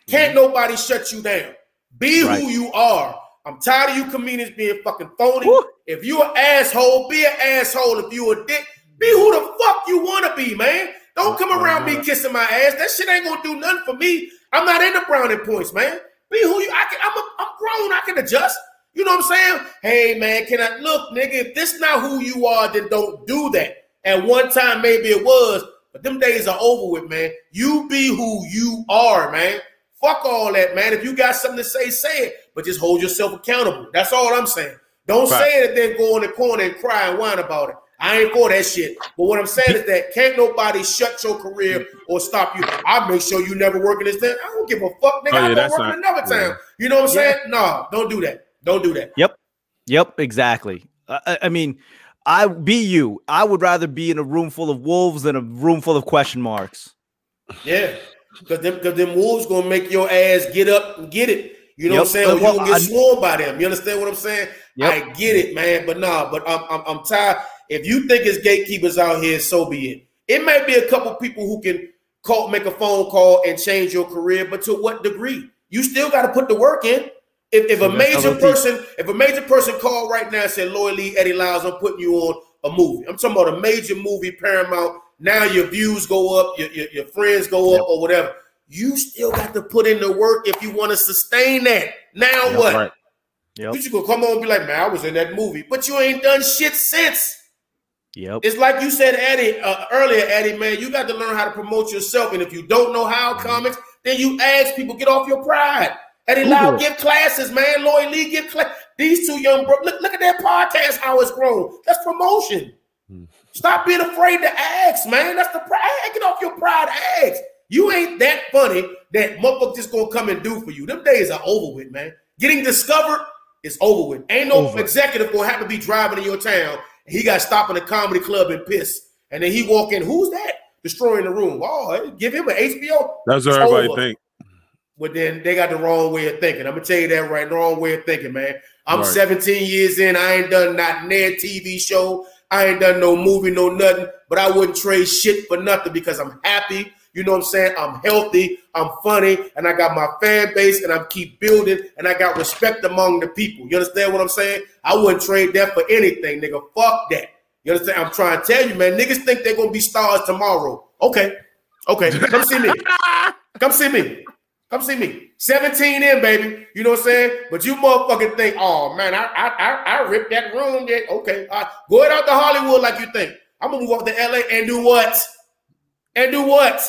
Can't nobody shut you down. Be Right. who you are. I'm tired of you comedians being fucking phony. Woo. If you an asshole, be an asshole. If you a dick, be who the fuck you want to be, man. Don't come around me kissing my ass. That shit ain't gonna do nothing for me. I'm not into brownie points, man. Be who you. I can. I'm. A, I'm grown. I can adjust. You know what I'm saying? Hey, man, can I look, nigga? If this not who you are, then don't do that. At one time, maybe it was, but them days are over with, man. You be who you are, man. Fuck all that, man. If you got something to say, say it, but just hold yourself accountable. That's all I'm saying. Don't Right. say it and then go in the corner and cry and whine about it. I ain't for that shit. But what I'm saying is that can't nobody shut your career or stop you. I'll make sure you never work in this thing. I don't give a fuck, nigga. Oh, yeah, I go that's work not- in another yeah. town. You know what I'm saying? No, don't do that. Don't do that. Yep, Yep. exactly. I- I, I mean, I be you. I would rather be in a room full of wolves than a room full of question marks. Yeah. Because them, cause them wolves gonna make your ass get up and get it. You know Yep. what I'm saying? Or you gonna get sworn by them. You understand what I'm saying? Yep. I get it, man. But nah, but I'm, I'm I'm tired. If you think it's gatekeepers out here, so be it. It might be a couple people who can call, make a phone call and change your career, but to what degree? You still got to put the work in. If, if a major person, if a major person called right now and said, Lloyd Lee, Eddie Lyles, I'm putting you on a movie. I'm talking about a major movie, Paramount. Now your views go up, your, your, your friends go up, Yep. or whatever. You still got to put in the work if you want to sustain that. Now Yep, what? right. Yep. You just gonna come on and be like, man, I was in that movie, but you ain't done shit since. Yep. It's like you said, Eddie, uh, earlier, Eddie, man, you got to learn how to promote yourself. And if you don't know how Mm-hmm. comics, then you ask people, get off your pride. Eddie Lau give classes, man. Lloyd Lee give class. These two young bro, look, look at that podcast, how it's grown. That's promotion. Hmm. Stop being afraid to ask, man. That's the pride. Get off your pride, ask. You ain't that funny that motherfucker just gonna come and do for you. Them days are over with, man. Getting discovered is over with. Ain't no Over. executive gonna have to be driving in your town. And he got stopped in a comedy club and piss. And then he walk in, who's that? Destroying the room. Oh, give him an HBO. That's what everybody over. think. But then they got the wrong way of thinking. I'm gonna tell you that right, the wrong way of thinking, man. I'm Right. 17 years in. I ain't done not near TV show. I ain't done no movie, no nothing. But I wouldn't trade shit for nothing because I'm happy. You know what I'm saying? I'm healthy. I'm funny, and I got my fan base, and I'm keep building, and I got respect among the people. You understand what I'm saying? I wouldn't trade that for anything, nigga. Fuck that. You understand? I'm trying to tell you, man. Niggas think they're gonna be stars tomorrow. Okay, okay. Come see me. Come see me. Come see me. 17 in, baby. You know what I'm saying? But you motherfucking think, oh man, I I I, I ripped that room. There. Okay. Uh, go ahead out to Hollywood like you think. I'm gonna move off to LA and do what? And do what?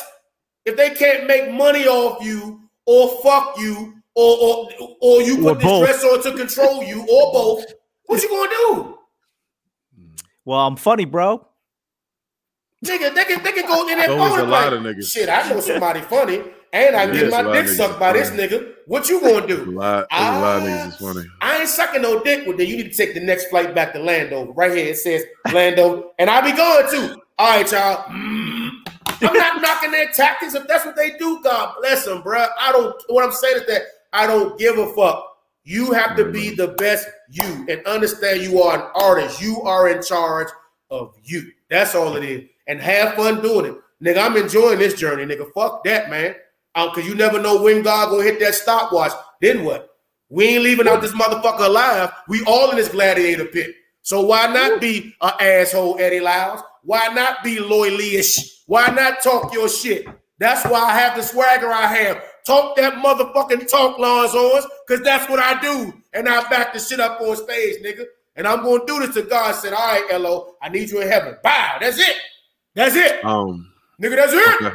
If they can't make money off you or fuck you or or, or you Or put this both. dress on to control you or both, what you gonna do? Well, I'm funny, bro. Nigga, they can, they can go in that Those phone a lot like, of niggas. Shit, I know somebody funny, and I Yeah, get my dick sucked by this nigga. What you gonna A do? lot, a lot of Ah. niggas is funny. I ain't sucking no dick with that. You need to take the next flight back to Landover. Right here it says Landover, and I'll be going too. All right, y'all. Mm. I'm not knocking their tactics. If that's what they do, God bless them, bro. I don't. What I'm saying is that I don't give a fuck. You have to be the best you and understand you are an artist. You are in charge of you. That's all it is. And have fun doing it. Nigga, I'm enjoying this journey, nigga. Fuck that, man. Um, cause you never know when God gonna hit that stopwatch. Then what? We ain't leaving out this motherfucker alive. We all in this gladiator pit. So why not be an asshole, Eddie Lyles? Why not be Lloyd Lee-ish? Why not talk your shit? That's why I have the swagger I have. Talk that motherfucking talk, Lonzons, because that's what I do. And I back the shit up on stage, nigga. And I'm gonna do this to God. Said, all right, Elo, I need you in heaven. Bow. That's it. That's it. Um, Nigga, that's it. okay.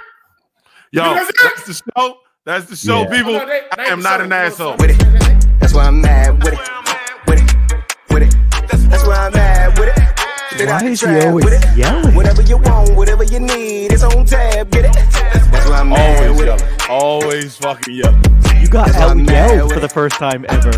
Yo, that's that's the show. That's the show, Yeah. people. No, they- I am not an asshole. With it. That's why I'm mad with it. With it. With it. That's why I'm mad with it. Spit Why the is he always with it. yelling? Whatever you want, whatever you need, it's on tab. Get it? That's why I'm mad Always with yelling. it. Always fucking yelling. You got That's why I'm out yelled for the first time ever.